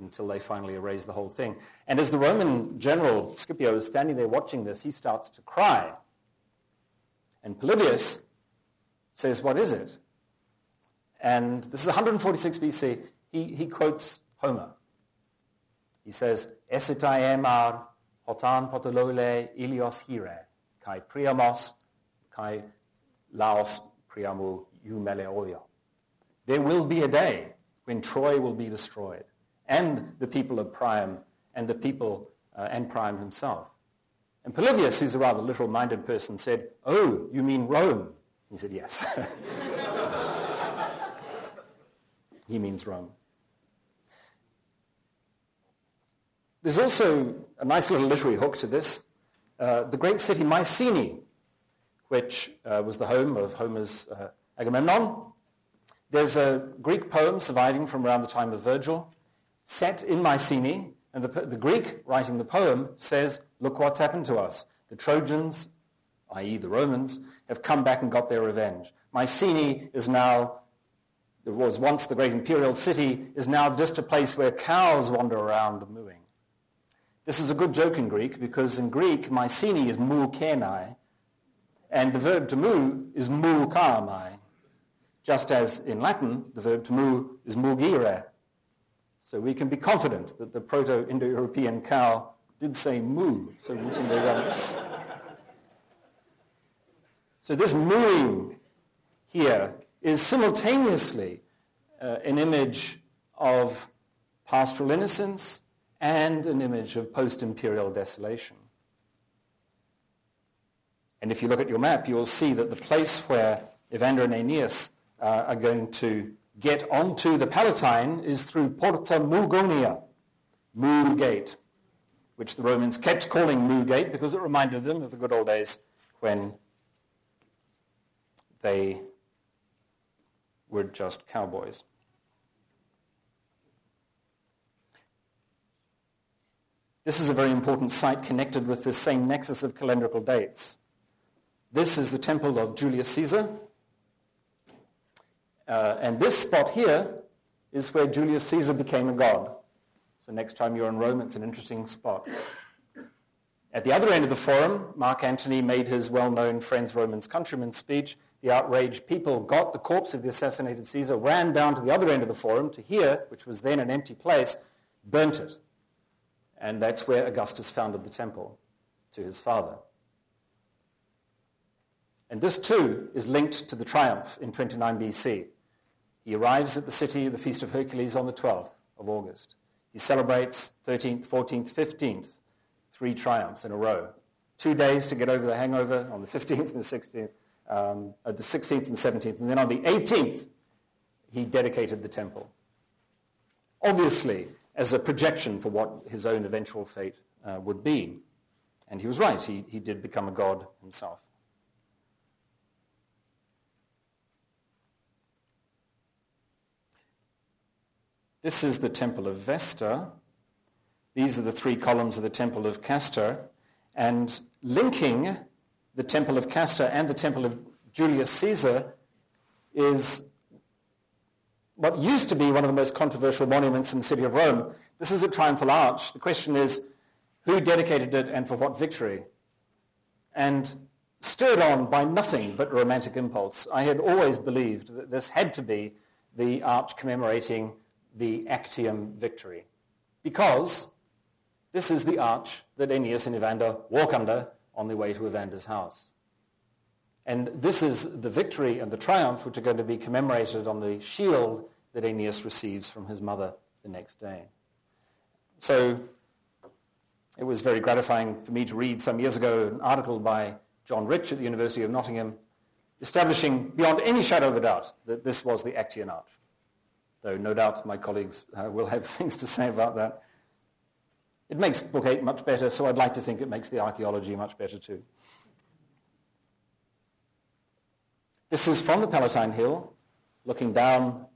C: until they finally erase the whole thing. And as the Roman general Scipio is standing there watching this, he starts to cry And Polybius says, What is it? And this is 146 BC. He, he quotes Homer. He says, Esitai emar hotan potolole ilios hire, kai priamos, kai laos priamu eumeleoio. There will be a day when Troy will be destroyed, and the people of Priam, and the people, uh, and Priam himself. And Polybius, who's a rather literal-minded person, said, Oh, you mean Rome? He said, Yes. he means Rome. There's also a nice little literary hook to this. Uh, the great city Mycenae, which uh, was the home of Homer's uh, Agamemnon. There's a Greek poem surviving from around the time of Virgil, set in Mycenae, and the, the Greek writing the poem says, Look what's happened to us. The Trojans, i.e., the Romans, have come back and got their revenge. Mycenae is now there was once the great imperial city, is now just a place where cows wander around mooing. This is a good joke in Greek because in Greek, Mycenae is mu kenai, and the verb to moo is mu kamai, just as in Latin, the verb to moo is mugire. So we can be confident that the Proto-Indo-European cow did say moo, so we can it. So this mooing here is simultaneously uh, an image of pastoral innocence and an image of post-imperial desolation. And if you look at your map, you'll see that the place where Evander and Aeneas uh, are going to get onto the Palatine is through Porta Mugonia, Moor Gate, which the Romans kept calling Moor Gate because it reminded them of the good old days when they were just cowboys. This is a very important site connected with this same nexus of calendrical dates. This is the temple of Julius Caesar. Uh, and this spot here is where Julius Caesar became a god. So next time you're in Rome, it's an interesting spot. At the other end of the forum, Mark Antony made his well-known Friends, Romans, Countrymen speech, the outraged people got the corpse of the assassinated Caesar, ran down to the other end of the forum to here, which was then an empty place, burnt it. And that's where Augustus founded the temple to his father. And this too is linked to the triumph in 29 BC. He arrives at the city, of the Feast of Hercules, on the 12th of August. He celebrates 13th, 14th, 15th, three triumphs in a row. Two days to get over the hangover on the 15th and the 16th, um, the 16th and 17th. And then on the 18th, he dedicated the temple. Obviously, as a projection for what his own eventual fate uh, would be. And he was right, he, he did become a god himself. This is the temple of Vesta. These are the three columns of the temple of Castor. And linking the Temple of Castor and the Temple of Julius Caesar is what used to be one of the most controversial monuments in the city of Rome. This is a triumphal arch. The question is, who dedicated it and for what victory? And stirred on by nothing but romantic impulse, I had always believed that this had to be the arch commemorating the Actium victory. Because this is the arch that Aeneas and Evander walk under on their way to Evander's house. And this is the victory and the triumph which are going to be commemorated on the shield that Aeneas receives from his mother the next day. So it was very gratifying for me to read some years ago an article by John Rich at the University of Nottingham establishing beyond any shadow of a doubt that this was the Actian Arch. Though no doubt my colleagues uh, will have things to say about that. It makes Book 8 much better, so I'd like to think it makes the archaeology much better too. This is from the Palatine Hill, looking down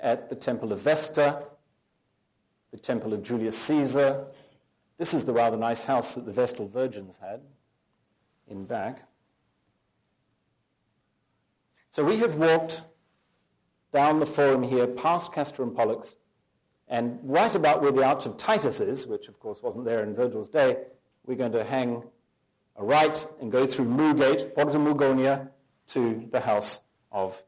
C: at the Temple of Vesta, the Temple of Julius Caesar. This is the rather nice house that the Vestal Virgins had in back. So we have walked down the forum here, past Castor and Pollux, and right about where the Arch of Titus is, which of course wasn't there in Virgil's day, we're going to hang a right and go through Moorgate, Porta Mugonia, to the house of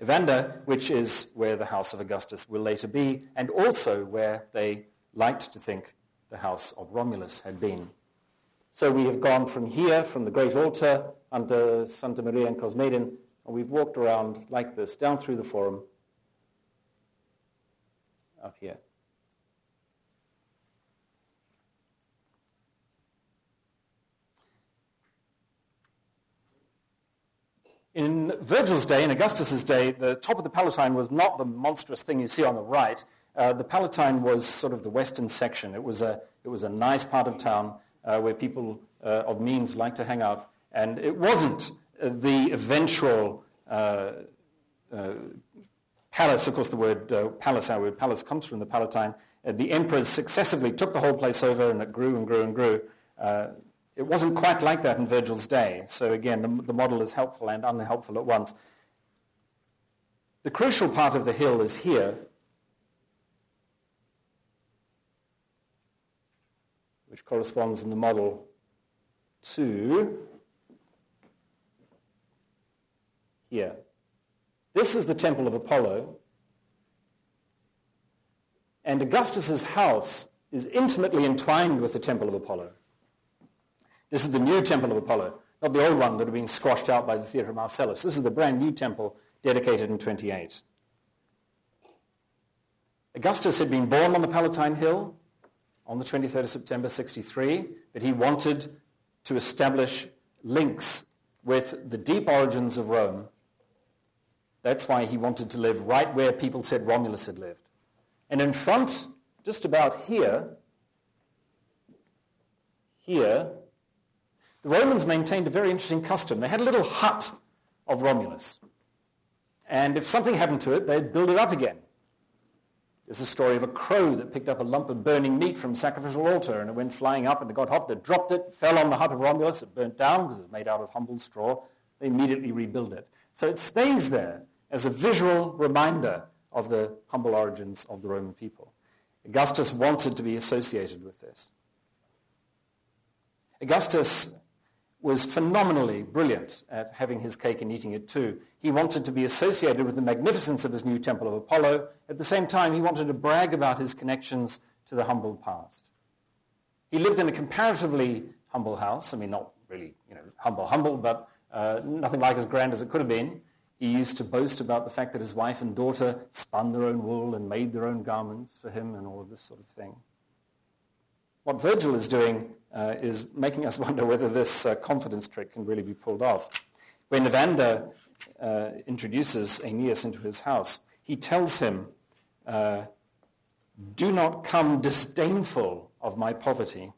C: Evander, which is where the house of Augustus will later be, and also where they liked to think the house of Romulus had been. So we have gone from here, from the great altar under Santa Maria and Cosmedin, and we've walked around like this, down through the forum, up here. In Virgil's day, in Augustus's day, the top of the Palatine was not the monstrous thing you see on the right. Uh, the Palatine was sort of the western section. It was a, it was a nice part of town uh, where people uh, of means liked to hang out. And it wasn't the eventual uh, uh, palace. Of course, the word palace, our word palace, comes from the Palatine. the emperors successively took the whole place over, and it grew and grew and grew. It wasn't quite like that in Virgil's day. So again, the, the model is helpful and unhelpful at once. The crucial part of the hill is here, which corresponds in the model to here. This is the temple of Apollo. And Augustus's house is intimately entwined with the temple of Apollo. This is the new temple of Apollo, not the old one that had been squashed out by the Theatre of Marcellus. This is the brand new temple dedicated in 28. Augustus had been born on the Palatine Hill on the 23rd of September 63, but he wanted to establish links with the deep origins of Rome. That's why he wanted to live right where people said Romulus had lived. And in front, just about here, here, the Romans maintained a very interesting custom. They had a little hut of Romulus. And if something happened to it, they'd build it up again. There's a story of a crow that picked up a lump of burning meat from a sacrificial altar, and it went flying up, and it got hot, it dropped it, fell on the hut of Romulus, it burnt down because it's made out of humble straw. They immediately rebuild it. So it stays there as a visual reminder of the humble origins of the Roman people. Augustus wanted to be associated with this. Augustus was phenomenally brilliant at having his cake and eating it too. He wanted to be associated with the magnificence of his new temple of Apollo. At the same time, he wanted to brag about his connections to the humble past. He lived in a comparatively humble house. I mean, not really, you know, humble, humble, but uh, nothing like as grand as it could have been. He used to boast about the fact that his wife and daughter spun their own wool and made their own garments for him and all of this sort of thing. What Virgil is doing uh, is making us wonder whether this uh, confidence trick can really be pulled off. When Evander uh, introduces Aeneas into his house, he tells him, uh, Do not come disdainful of my poverty.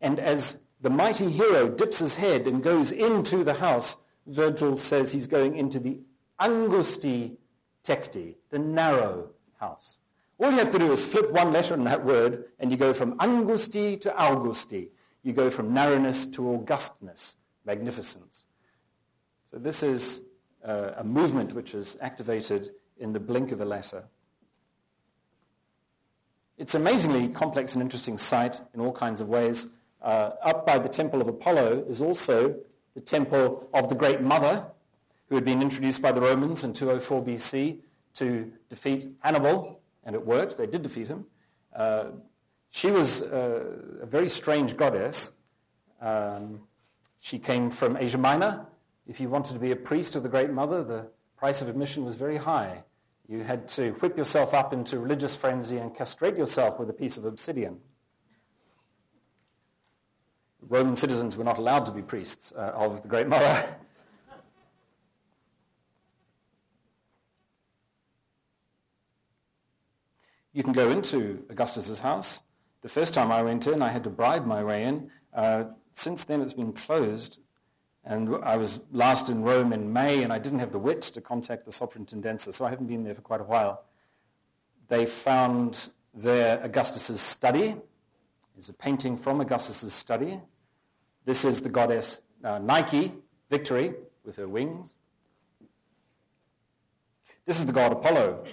C: And as the mighty hero dips his head and goes into the house, Virgil says he's going into the angusti tecti, the narrow house. All you have to do is flip one letter in that word, and you go from angusti to augusti. You go from narrowness to augustness, magnificence. So this is uh, a movement which is activated in the blink of a letter. It's amazingly complex and interesting site in all kinds of ways. Uh, up by the Temple of Apollo is also the Temple of the Great Mother, who had been introduced by the Romans in 204 BC to defeat Hannibal and it worked. They did defeat him. Uh, she was uh, a very strange goddess. Um, she came from Asia Minor. If you wanted to be a priest of the Great Mother, the price of admission was very high. You had to whip yourself up into religious frenzy and castrate yourself with a piece of obsidian. Roman citizens were not allowed to be priests uh, of the Great Mother. You can go into Augustus's house. The first time I went in, I had to bribe my way in. Uh, since then, it's been closed. And I was last in Rome in May, and I didn't have the wit to contact the superintendenza, so I haven't been there for quite a while. They found there Augustus's study. There's a painting from Augustus's study. This is the goddess uh, Nike, Victory, with her wings. This is the god Apollo,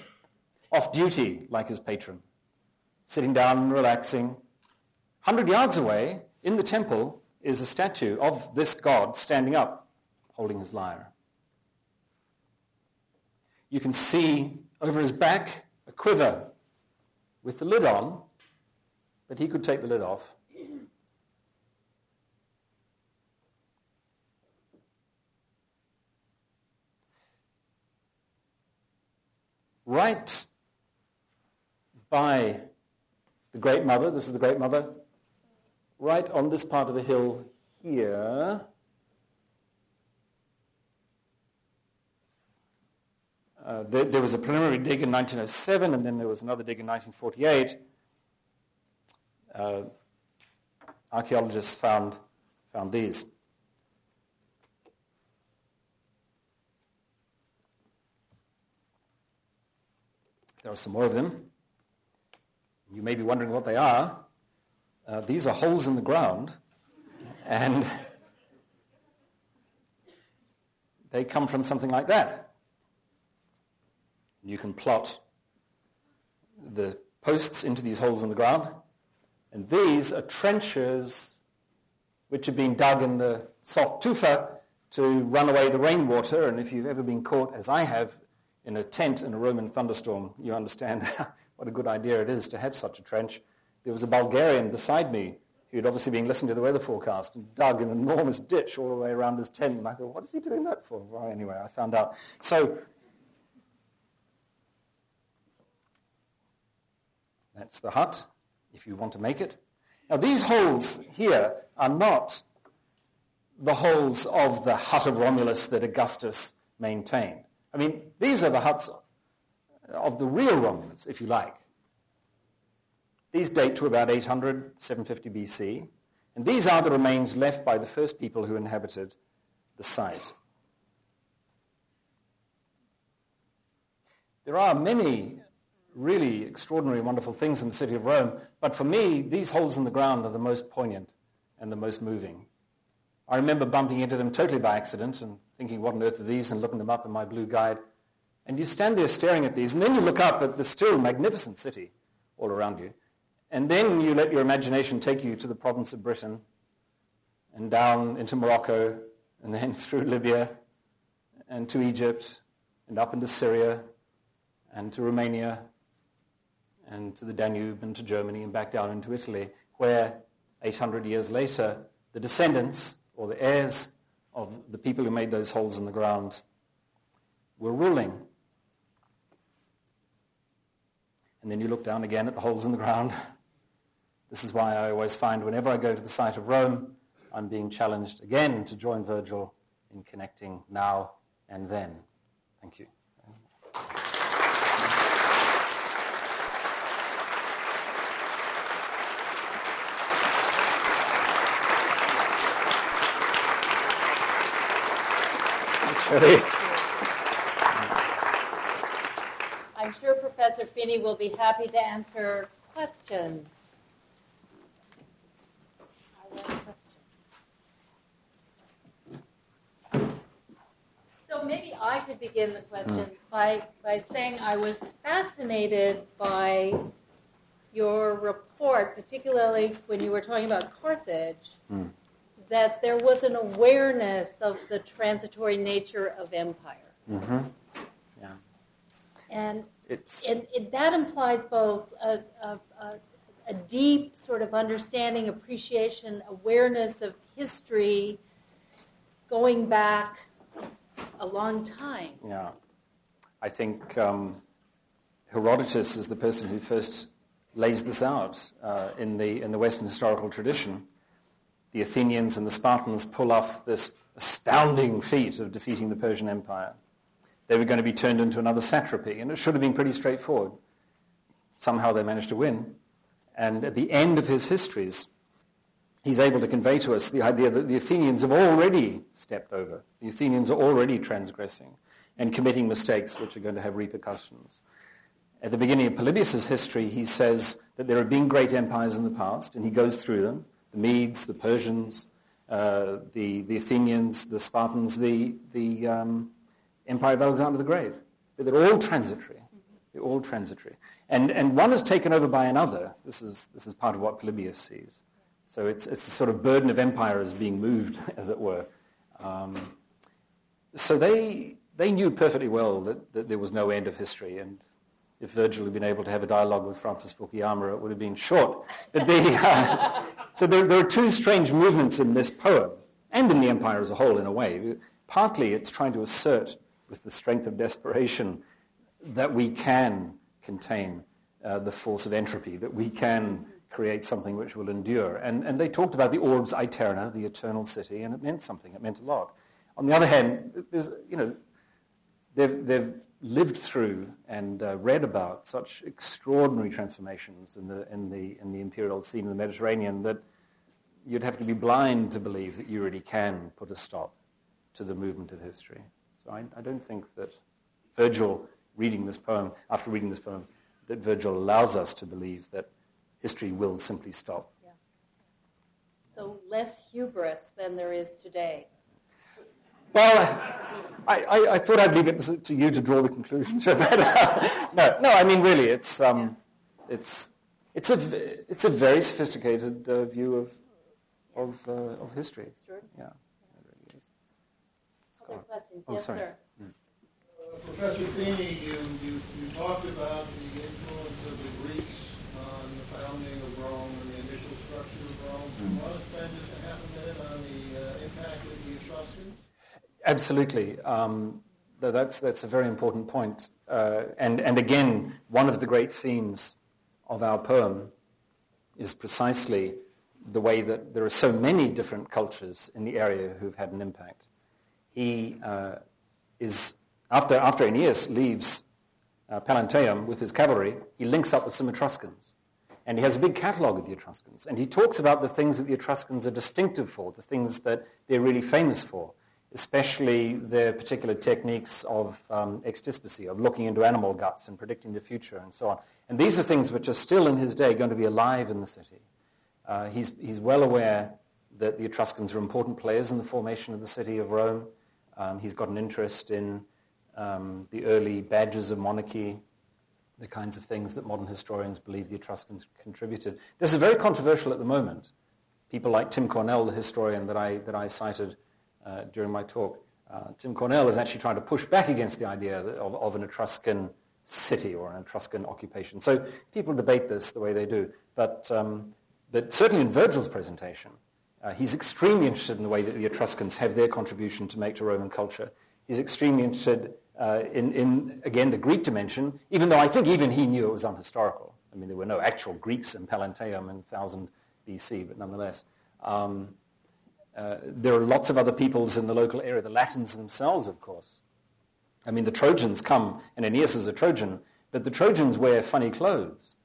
C: off duty like his patron, sitting down and relaxing. 100 yards away in the temple, is a statue of this god standing up, holding his lyre. You can see over his back a quiver with the lid on, but he could take the lid off. Right by the Great Mother, this is the Great Mother, right on this part of the hill here, Uh, there, there, was a preliminary dig in 1907, and then there was another dig in 1948. Uh, archaeologists found, found these. There are some more of them. You may be wondering what they are. Uh, these are holes in the ground, and they come from something like that. You can plot the posts into these holes in the ground. And these are trenches which have been dug in the soft tufa to run away the rainwater. And if you've ever been caught, as I have, in a tent in a Roman thunderstorm, you understand what a good idea it is to have such a trench. There was a Bulgarian beside me who had obviously been listening to the weather forecast and dug an enormous ditch all the way around his tent. And I thought, what is he doing that for? Well, anyway, I found out. So That's the hut, if you want to make it. Now, these holes here are not the holes of the hut of Romulus that Augustus maintained. I mean, these are the huts of the real Romulus, if you like. These date to about 800, 750 BC, and these are the remains left by the first people who inhabited the site. There are many really extraordinary, wonderful things in the city of Rome. But for me, these holes in the ground are the most poignant and the most moving. I remember bumping into them totally by accident and thinking, what on earth are these, and looking them up in my blue guide. And you stand there staring at these, and then you look up at the still magnificent city all around you. And then you let your imagination take you to the province of Britain and down into Morocco and then through Libya and to Egypt and up into Syria and to Romania and to the Danube and to Germany and back down into Italy, where 800 years later, the descendants or the heirs of the people who made those holes in the ground were ruling. And then you look down again at the holes in the ground. This is why I always find whenever I go to the site of Rome, I'm being challenged again to join Virgil in connecting now and then. Thank you.
A: I'm sure Professor Feeney will be happy to answer questions. So maybe I could begin the questions by, by saying I was fascinated by your report, particularly when you were talking about Carthage. Mm that there was an awareness of the transitory nature of empire.
C: Mm-hmm. Yeah.
A: And, it's... and, and that implies both a, a, a, a, deep sort of understanding, appreciation, awareness of history going back a long time.
C: Yeah. I think um, Herodotus is the person who first lays this out uh, in, the, in the Western historical tradition the Athenians and the Spartans pull off this astounding feat of defeating the Persian Empire. They were going to be turned into another satrapy, and it should have been pretty straightforward. Somehow they managed to win. And at the end of his histories, he's able to convey to us the idea that the Athenians have already stepped over. The Athenians are already transgressing and committing mistakes which are going to have repercussions. At the beginning of Polybius' history, he says that there have been great empires in the past, and he goes through them the Medes, the Persians, uh, the, the Athenians, the Spartans, the, the um, Empire of Alexander the Great. But they're all transitory. They're all transitory. And, and one is taken over by another. This is, this is part of what Polybius sees. So it's, it's a sort of burden of empire is being moved, as it were. Um, so they, they knew perfectly well that, that there was no end of history. And if Virgil had been able to have a dialogue with Francis Fukuyama, it would have been short. But the, uh, so there, there are two strange movements in this poem, and in the empire as a whole, in a way. Partly it's trying to assert, with the strength of desperation, that we can contain uh, the force of entropy, that we can create something which will endure. And, and they talked about the urbs aeterna, the eternal city, and it meant something, it meant a lot. On the other hand, there's, you know, they've, they've lived through and uh, read about such extraordinary transformations in the, in, the, in the imperial scene in the Mediterranean that you'd have to be blind to believe that you really can put a stop to the movement of history. So I, I don't think that Virgil reading this poem, after reading this poem, that Virgil allows us to believe that history will simply stop. Yeah.
D: So less hubris than there is today.
C: Well, I, I, I, thought I'd leave it to you to draw the conclusions. no, no, I mean really, it's um, it's it's a it's a very sophisticated uh, view of of uh, of history. Yeah, it
D: really is. Other questions? Oh,
C: yes,
D: sorry.
C: sir.
E: Mm. Uh, Professor Feeney, you, you, you talked about the influence of the Greeks on the founding of Rome and the initial structure of Rome. Do you want to spend just a half a minute on the uh, impact of the Etruscans?
C: Absolutely. Um, that's, that's a very important point. Uh, and, and again, one of the great themes of our poem is precisely the way that there are so many different cultures in the area who've had an impact. He uh, is, after, after Aeneas leaves uh, with his cavalry, he links up with some Etruscans. And he has a big catalogue of the Etruscans. And he talks about the things that the Etruscans are distinctive for, the things that they're really famous for especially their particular techniques of um, of looking into animal guts and predicting the future and so on. And these are things which are still in his day going to be alive in the city. Uh, he's, he's well aware that the Etruscans are important players in the formation of the city of Rome. Um, he's got an interest in um, the early badges of monarchy, the kinds of things that modern historians believe the Etruscans contributed. This is very controversial at the moment. People like Tim Cornell, the historian that I, that I cited, uh, during my talk. Uh, Tim Cornell is actually trying to push back against the idea of, of, an Etruscan city or an Etruscan occupation. So people debate this the way they do. But, um, but certainly in Virgil's presentation, uh, he's extremely interested in the way that the Etruscans have their contribution to make to Roman culture. He's extremely interested uh, in, in, again, the Greek dimension, even though I think even he knew it was unhistorical. I mean, there were no actual Greeks in Pallanteum in 1000 BC, but nonetheless. Um, uh, there are lots of other peoples in the local area, the Latins themselves, of course. I mean, the Trojans come, and Aeneas is a Trojan, but the Trojans wear funny clothes.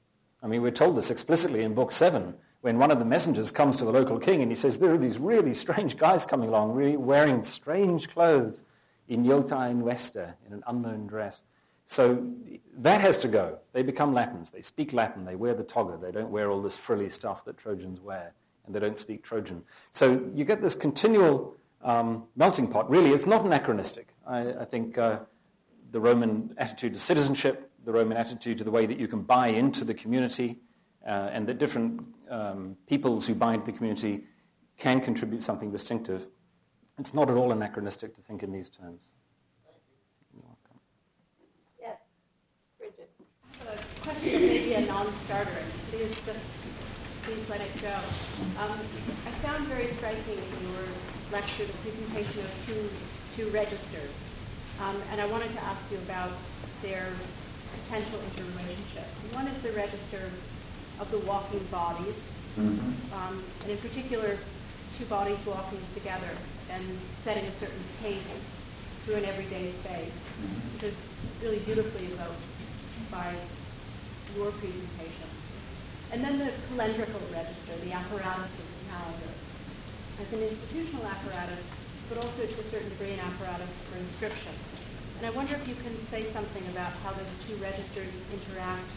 C: I mean, we're told this explicitly in Book 7 when one of the messengers comes to the local king and he says, There are these really strange guys coming along, really wearing strange clothes ignota in veste, in an unknown dress. So that has to go. They become Latins. They speak Latin. They wear the toga. They don't wear all this frilly stuff that Trojans wear and they don't speak Trojan. So you get this continual um, melting pot. Really, it's not anachronistic. I, I think uh, the Roman attitude to citizenship, the Roman attitude to the way that you can buy into the community, uh, and that different um, peoples who buy into the community can contribute something distinctive. It's not at all anachronistic to think in these terms.
D: Yes, Bridget. A question that may be a non-starter. Please just please let it go. Um, I found very striking in your lecture the presentation of two, two registers. Um, and I wanted to ask you about their potential interrelationship. One is the register of the walking bodies, mm-hmm. um, and in particular, two bodies walking together and setting a certain pace through an everyday space, mm-hmm. which is really beautifully evoked by your presentation. And then the calendrical register, the apparatus of the calendar, as an institutional apparatus, but also to a certain degree an apparatus for inscription. And I wonder if you can say something about how those two registers interact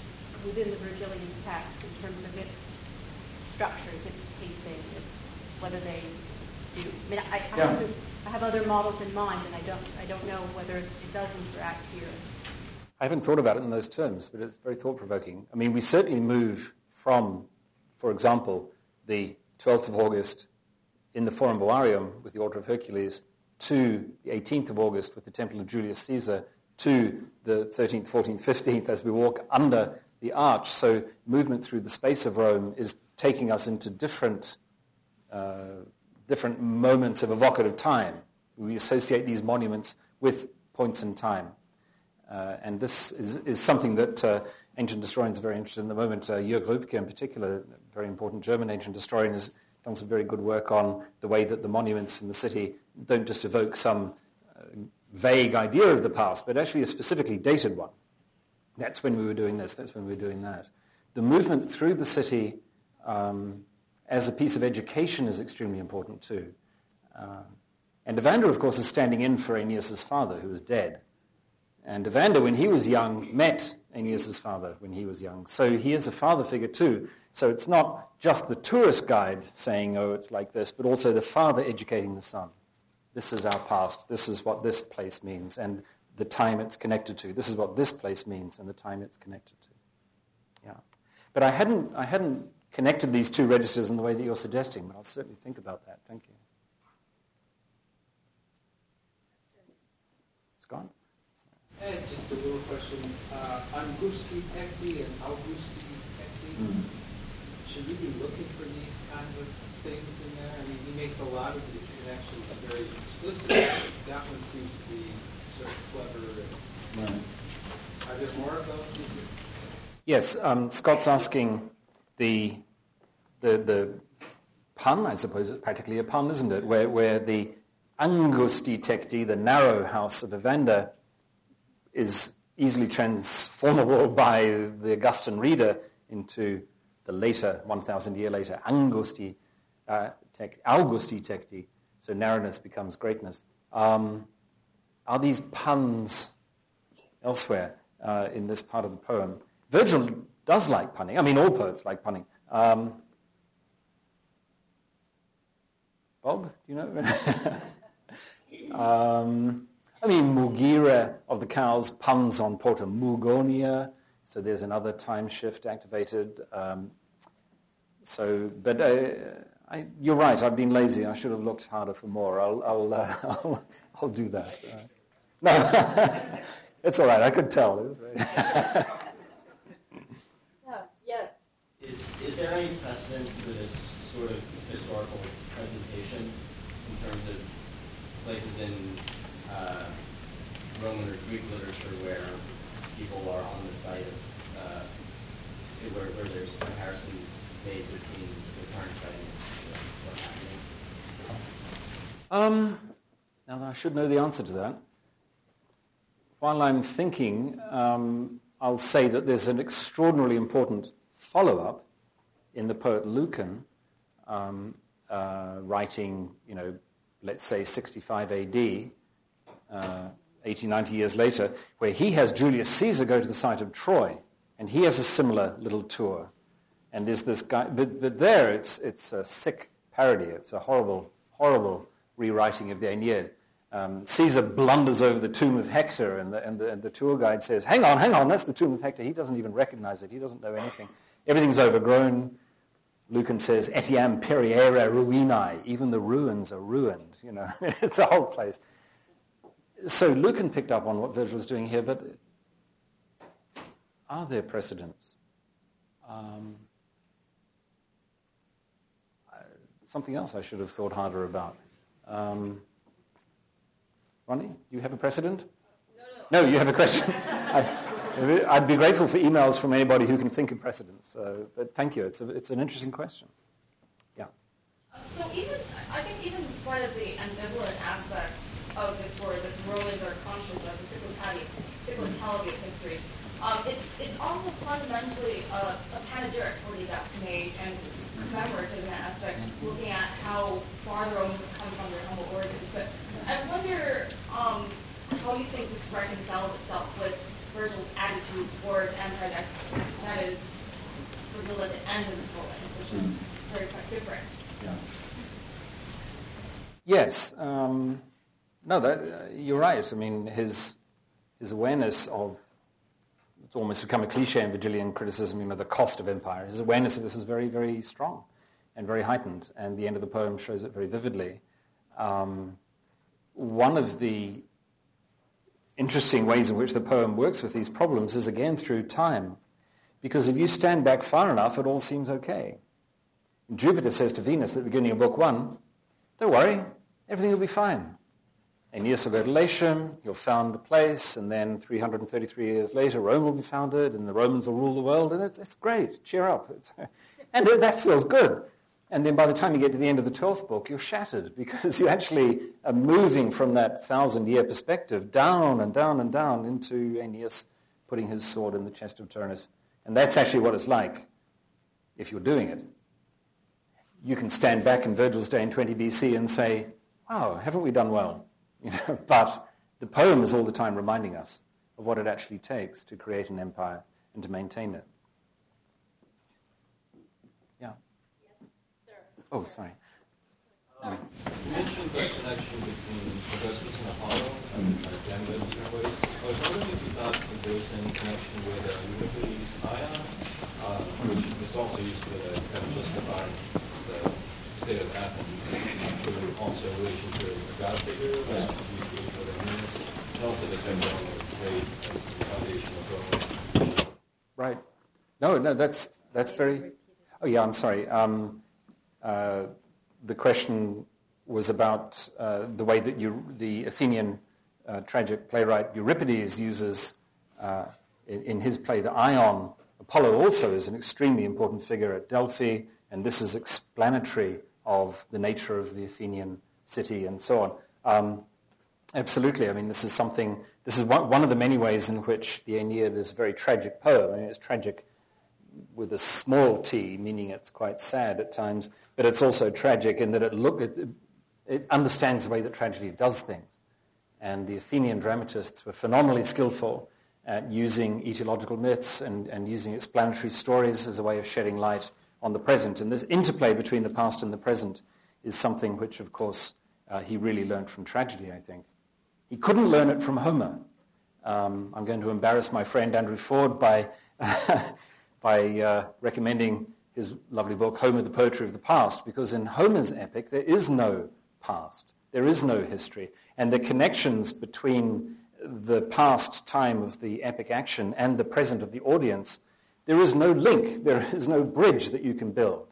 D: within the Virgilian text in terms of its structures, its pacing, its whether they do. I mean, I, I, yeah. have, I have other models in mind, and I don't, I don't know whether it does interact here.
C: I haven't thought about it in those terms, but it's very thought provoking. I mean, we certainly move from, for example, the 12th of August in the Forum Boarium with the Altar of Hercules to the 18th of August with the Temple of Julius Caesar to the 13th, 14th, 15th as we walk under the arch. So movement through the space of Rome is taking us into different, uh, different moments of evocative time. We associate these monuments with points in time. Uh, and this is, is something that uh, ancient historians are very interested in the moment. Uh, Jörg Rüpke, in particular, a very important German ancient historian, has done some very good work on the way that the monuments in the city don't just evoke some uh, vague idea of the past, but actually a specifically dated one. That's when we were doing this, that's when we were doing that. The movement through the city um, as a piece of education is extremely important too. Uh, and Evander, of course, is standing in for Aeneas' father, who is dead. And Evander, when he was young, met Aeneas' father when he was young. So he is a father figure too. So it's not just the tourist guide saying, oh, it's like this, but also the father educating the son. This is our past. This is what this place means and the time it's connected to. This is what this place means and the time it's connected to. Yeah. But I hadn't, I hadn't connected these two registers in the way that you're suggesting, but I'll certainly think about that. Thank you. Scott?
F: Just a little question. Uh, Angusti Tecti and Augusti Tecti, mm-hmm. should we be looking for these kinds of things in there? I mean, he makes a lot of these connections very explicit. that one seems to be sort of clever. Right. Are there more of those?
C: Yes, um, Scott's asking the, the, the pun, I suppose it's practically a pun, isn't it? Where, where the Angusti Tecti, the narrow house of Evander, is easily transformable by the Augustan reader into the later, 1,000 year later, Angusti, uh, tec- Augusti Tecti. So narrowness becomes greatness. Um, are these puns elsewhere uh, in this part of the poem? Virgil does like punning. I mean, all poets like punning. Um, Bob, do you know? um, I mean, mugire of the cows puns on Porta Mugonia, so there's another time shift activated. Um, so, but uh, I, you're right. I've been lazy. I should have looked harder for more. I'll, I'll, uh, I'll, I'll, do that. Uh, no, it's all right. I could tell.
A: yeah. Yes.
G: Is, is there any precedent for this sort of historical presentation in terms of places in Roman or Greek literature where people are on the site of, uh, where, where there's comparison made between the current site and what's happening?
C: Um, now, I should know the answer to that. While I'm thinking, um, I'll say that there's an extraordinarily important follow-up in the poet Lucan, um, uh, writing, you know, let's say 65 AD, uh, 80, 90 years later, where he has Julius Caesar go to the site of Troy, and he has a similar little tour. And there's this guy, but, but there it's, it's a sick parody. It's a horrible, horrible rewriting of the Aeneid. Um, Caesar blunders over the tomb of Hector, and the, and, the, and the tour guide says, Hang on, hang on, that's the tomb of Hector. He doesn't even recognize it, he doesn't know anything. Everything's overgrown. Lucan says, Etiam periere ruinae, even the ruins are ruined. You know, it's the whole place so Lucan picked up on what Virgil is doing here, but are there precedents? Um, something else I should have thought harder about. Um, Ronnie, do you have a precedent?
A: No,
C: no. no you have a question. I, would be grateful for emails from anybody who can think of precedents. Uh, but thank you. It's, a, it's an interesting question.
H: Yeah. so even I think even despite of the ambivalent aspect of the tour that the Romans are conscious of the cyclicality, cyclicality of history. Um, it's, also fundamentally a, a panegyric for the Augustan age and commemorative in that aspect, looking at how far the Romans have come from their humble origins. But I wonder um, how you think this reconciles itself with Virgil's attitude toward empire that is revealed at the end of the poem, which is very quite different.
C: Yes. Um, no, that, uh, you're right. I mean, his, his awareness of, it's almost become a cliche in Virgilian criticism, you know, the cost of empire. His awareness of this is very, very strong. and very heightened, and the end of the poem shows it very vividly. Um, one of the interesting ways in which the poem works with these problems is again through time. Because if you stand back far enough, it all seems okay. Jupiter says to Venus at the beginning of book one, don't worry, everything will be fine. Aeneas to Latium, he'll found a place, and then 333 years later, Rome will be founded, and the Romans will rule the world, and it's, it's great, cheer up. It's, and that feels good. And then by the time you get to the end of the 12th book, you're shattered because you actually are moving from that thousand year perspective down and down and down into Aeneas putting his sword in the chest of Turnus. And that's actually what it's like if you're doing it. You can stand back in Virgil's day in 20 BC and say, wow, haven't we done well? You know, but the poem is all the time reminding us of what it actually takes to create an empire and to maintain it. Yeah Yes, sir. oh, sorry.
I: Um, you mentioned the connection between Augustus and Apollo and uh, gender in different ways. I was wondering if you thought that there was any connection with uh, Euripides' Ion, uh, which is also used to uh, kind of justify the state of Athens, with also in relation to the god figure, for the Venus, and also the kind of trade as the foundation of Rome.
C: Right. No, no, that's that's very. Oh yeah, I'm sorry. Um, uh, the question was about uh, the way that you, the Athenian uh, tragic playwright Euripides uses uh, in, in, his play the Ion. Apollo also is an extremely important figure at Delphi, and this is explanatory of the nature of the Athenian city and so on. Um, absolutely, I mean, this is something, this is one, one, of the many ways in which the Aeneid is a very tragic poem. I mean, it's tragic with a small t, meaning it's quite sad at times, but it's also tragic in that it, look, it, it understands the way that tragedy does things. And the Athenian dramatists were phenomenally skillful at using etiological myths and, and using explanatory stories as a way of shedding light on the present. And this interplay between the past and the present is something which, of course, uh, he really learned from tragedy, I think. He couldn't learn it from Homer. Um, I'm going to embarrass my friend Andrew Ford by by uh, recommending his lovely book, Homer, the Poetry of the Past, because in Homer's epic, there is no past, there is no history. And the connections between the past time of the epic action and the present of the audience, there is no link, there is no bridge that you can build.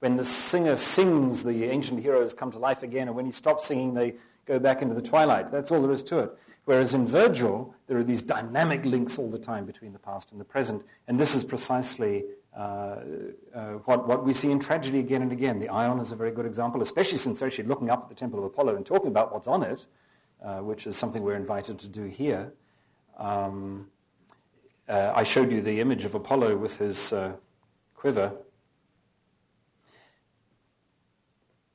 C: When the singer sings, the ancient heroes come to life again, and when he stops singing, they go back into the twilight. That's all there is to it. Whereas in Virgil, there are these dynamic links all the time between the past and the present. And this is precisely uh, uh, what, what we see in tragedy again and again. The Ion is a very good example, especially since they're actually looking up at the Temple of Apollo and talking about what's on it, uh, which is something we're invited to do here. Um, uh, I showed you the image of Apollo with his uh, quiver.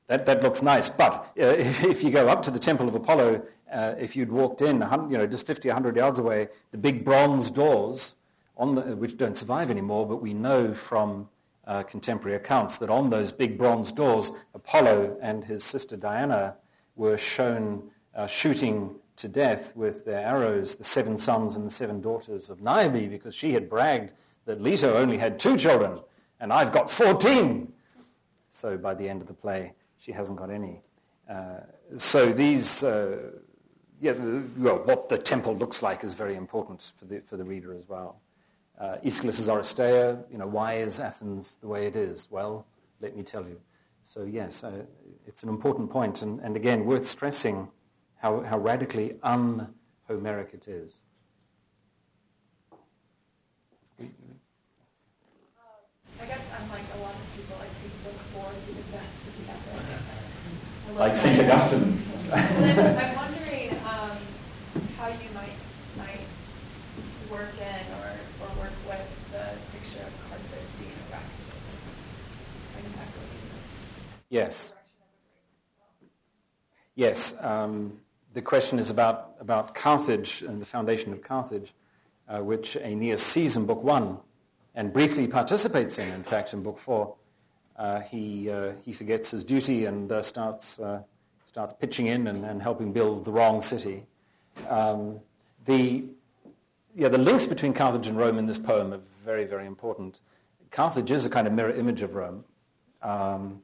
C: That, that looks nice, but if, if you go up to the Temple of Apollo uh, if you'd walked in, you know, just 50, 100 yards away, the big bronze doors, the, which don't survive anymore, but we know from uh, contemporary accounts that on those big bronze doors, Apollo and his sister Diana were shown uh, shooting to death with their arrows the seven sons and the seven daughters of Niobe because she had bragged that Leto only had two children and I've got 14. So by the end of the play, she hasn't got any. Uh, so these uh, yeah, the, well, what the temple looks like is very important for the, for the reader as well. Uh, Aeschylus' Oresteia, you know, why is Athens the way it is? Well, let me tell you. So yes, uh, it's an important point, and, and again, worth stressing how, how radically un-Homeric it is.
J: Uh, I guess I'm like a lot of people, I take book four to be the best of the epic.
C: Like St. Augustine.
J: I'm wondering um, how you might might work in or, or work with the picture of Carthage being erected and this
C: Yes. Yes. Um, the question is about, about Carthage and the foundation of Carthage, uh, which Aeneas sees in Book One and briefly participates in, in fact, in Book Four. Uh, he, uh, he forgets his duty and uh, starts, uh, starts pitching in and, and helping build the wrong city. Um, the yeah, the links between Carthage and Rome in this poem are very, very important. Carthage is a kind of mirror image of Rome. Um,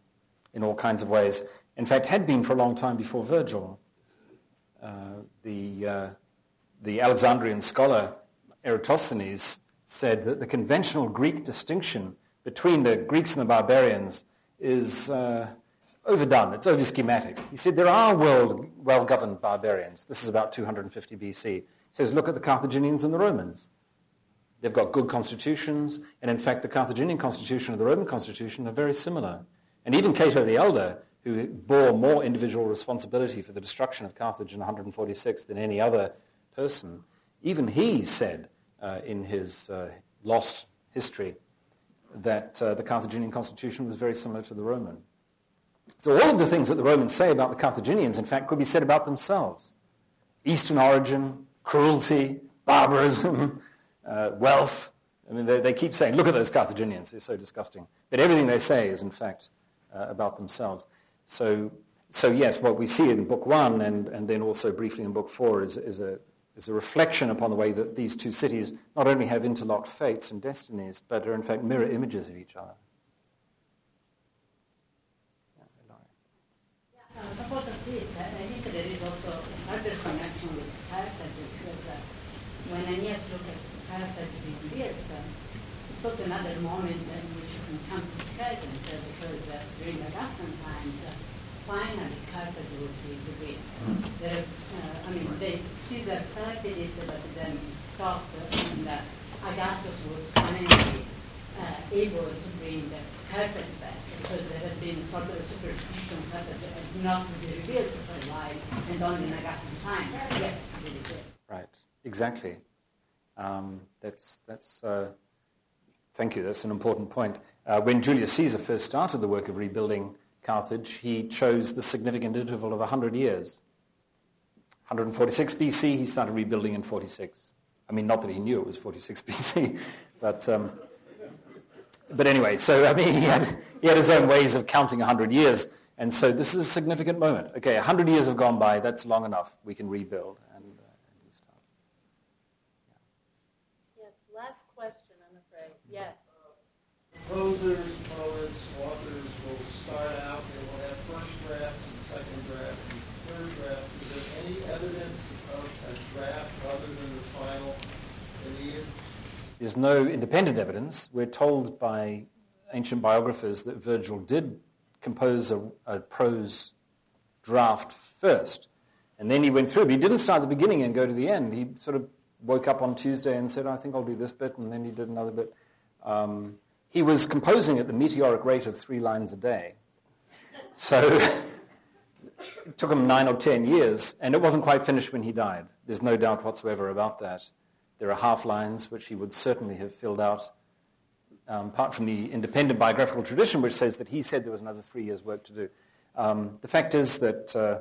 C: in all kinds of ways. In fact, had been for a long time before Virgil. The, uh, the Alexandrian scholar Eratosthenes said that the conventional Greek distinction between the Greeks and the barbarians is uh, overdone, it's over schematic. He said there are well governed barbarians. This is about 250 BC. He says, look at the Carthaginians and the Romans. They've got good constitutions, and in fact, the Carthaginian constitution and the Roman constitution are very similar. And even Cato the Elder, who bore more individual responsibility for the destruction of Carthage in 146 than any other person, even he said uh, in his uh, lost history that uh, the Carthaginian constitution was very similar to the Roman. So all of the things that the Romans say about the Carthaginians, in fact, could be said about themselves. Eastern origin, cruelty, barbarism, uh, wealth. I mean, they, they, keep saying, look at those Carthaginians, they're so disgusting. But everything they say is, in fact, uh, about themselves. So, so, yes, what we see in Book One and, and then also briefly in Book Four is, is, a, is a reflection upon the way that these two cities not only have interlocked fates and destinies, but are, in fact, mirror images of each other.
K: Because of this, I think there is also another connection with Carthage because uh, when Aeneas looks at Carthage being built, uh, it's also another moment in which you can come to the present uh, because uh, during Augustan times, uh, finally Carthage was being built. There, uh, I mean, they, Caesar started it, but then stopped, and Augustus was finally able to bring the Carthage back because there had been sort of a superstition that it had not to be revealed for a while, and only in Augustan times, yes, really did.
C: Right, exactly. Um, that's, that's, uh, thank you, that's an important point. Uh, when Julius Caesar first started the work of rebuilding Carthage, he chose the significant interval of 100 years. 146 BC, he started rebuilding in 46. I mean, not that he knew it was 46 BC, but um, but anyway, so I mean, he had, he had his own ways of counting 100 years. And so this is a significant moment. Okay, 100 years have gone by. That's long enough. We can rebuild. And, uh, and
A: start. Yeah. Yes, last question, I'm afraid. Yes.
E: Composers, poets, authors will start out, they will have first drafts and second drafts and third drafts. Is there any evidence of a draft other than the final?
C: There's no independent evidence. We're told by ancient biographers that Virgil did compose a, a prose draft first. And then he went through, but he didn't start at the beginning and go to the end. He sort of woke up on Tuesday and said, I think I'll do this bit, and then he did another bit. Um, he was composing at the meteoric rate of three lines a day. So it took him nine or ten years, and it wasn't quite finished when he died. There's no doubt whatsoever about that. There are half lines which he would certainly have filled out, um, apart from the independent biographical tradition, which says that he said there was another three years' work to do. Um, the fact is that, uh,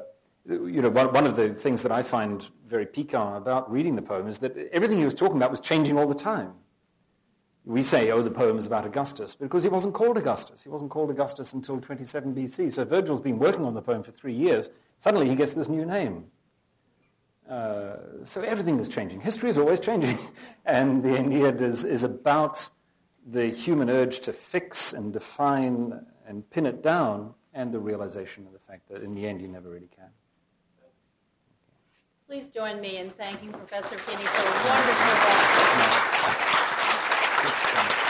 C: you know, one, one, of the things that I find very piquant about reading the poem is that everything he was talking about was changing all the time. We say, oh, the poem is about Augustus, because he wasn't called Augustus. He wasn't called Augustus until 27 BC. So Virgil's been working on the poem for three years. Suddenly he gets this new name. Uh, so everything is changing. History is always changing. and the Aeneid is, is about the human urge to fix and define and pin it down, and the realization of the fact that in the end you never really can.
A: Please join me in thanking Professor Feeney for a wonderful lecture. Thank you.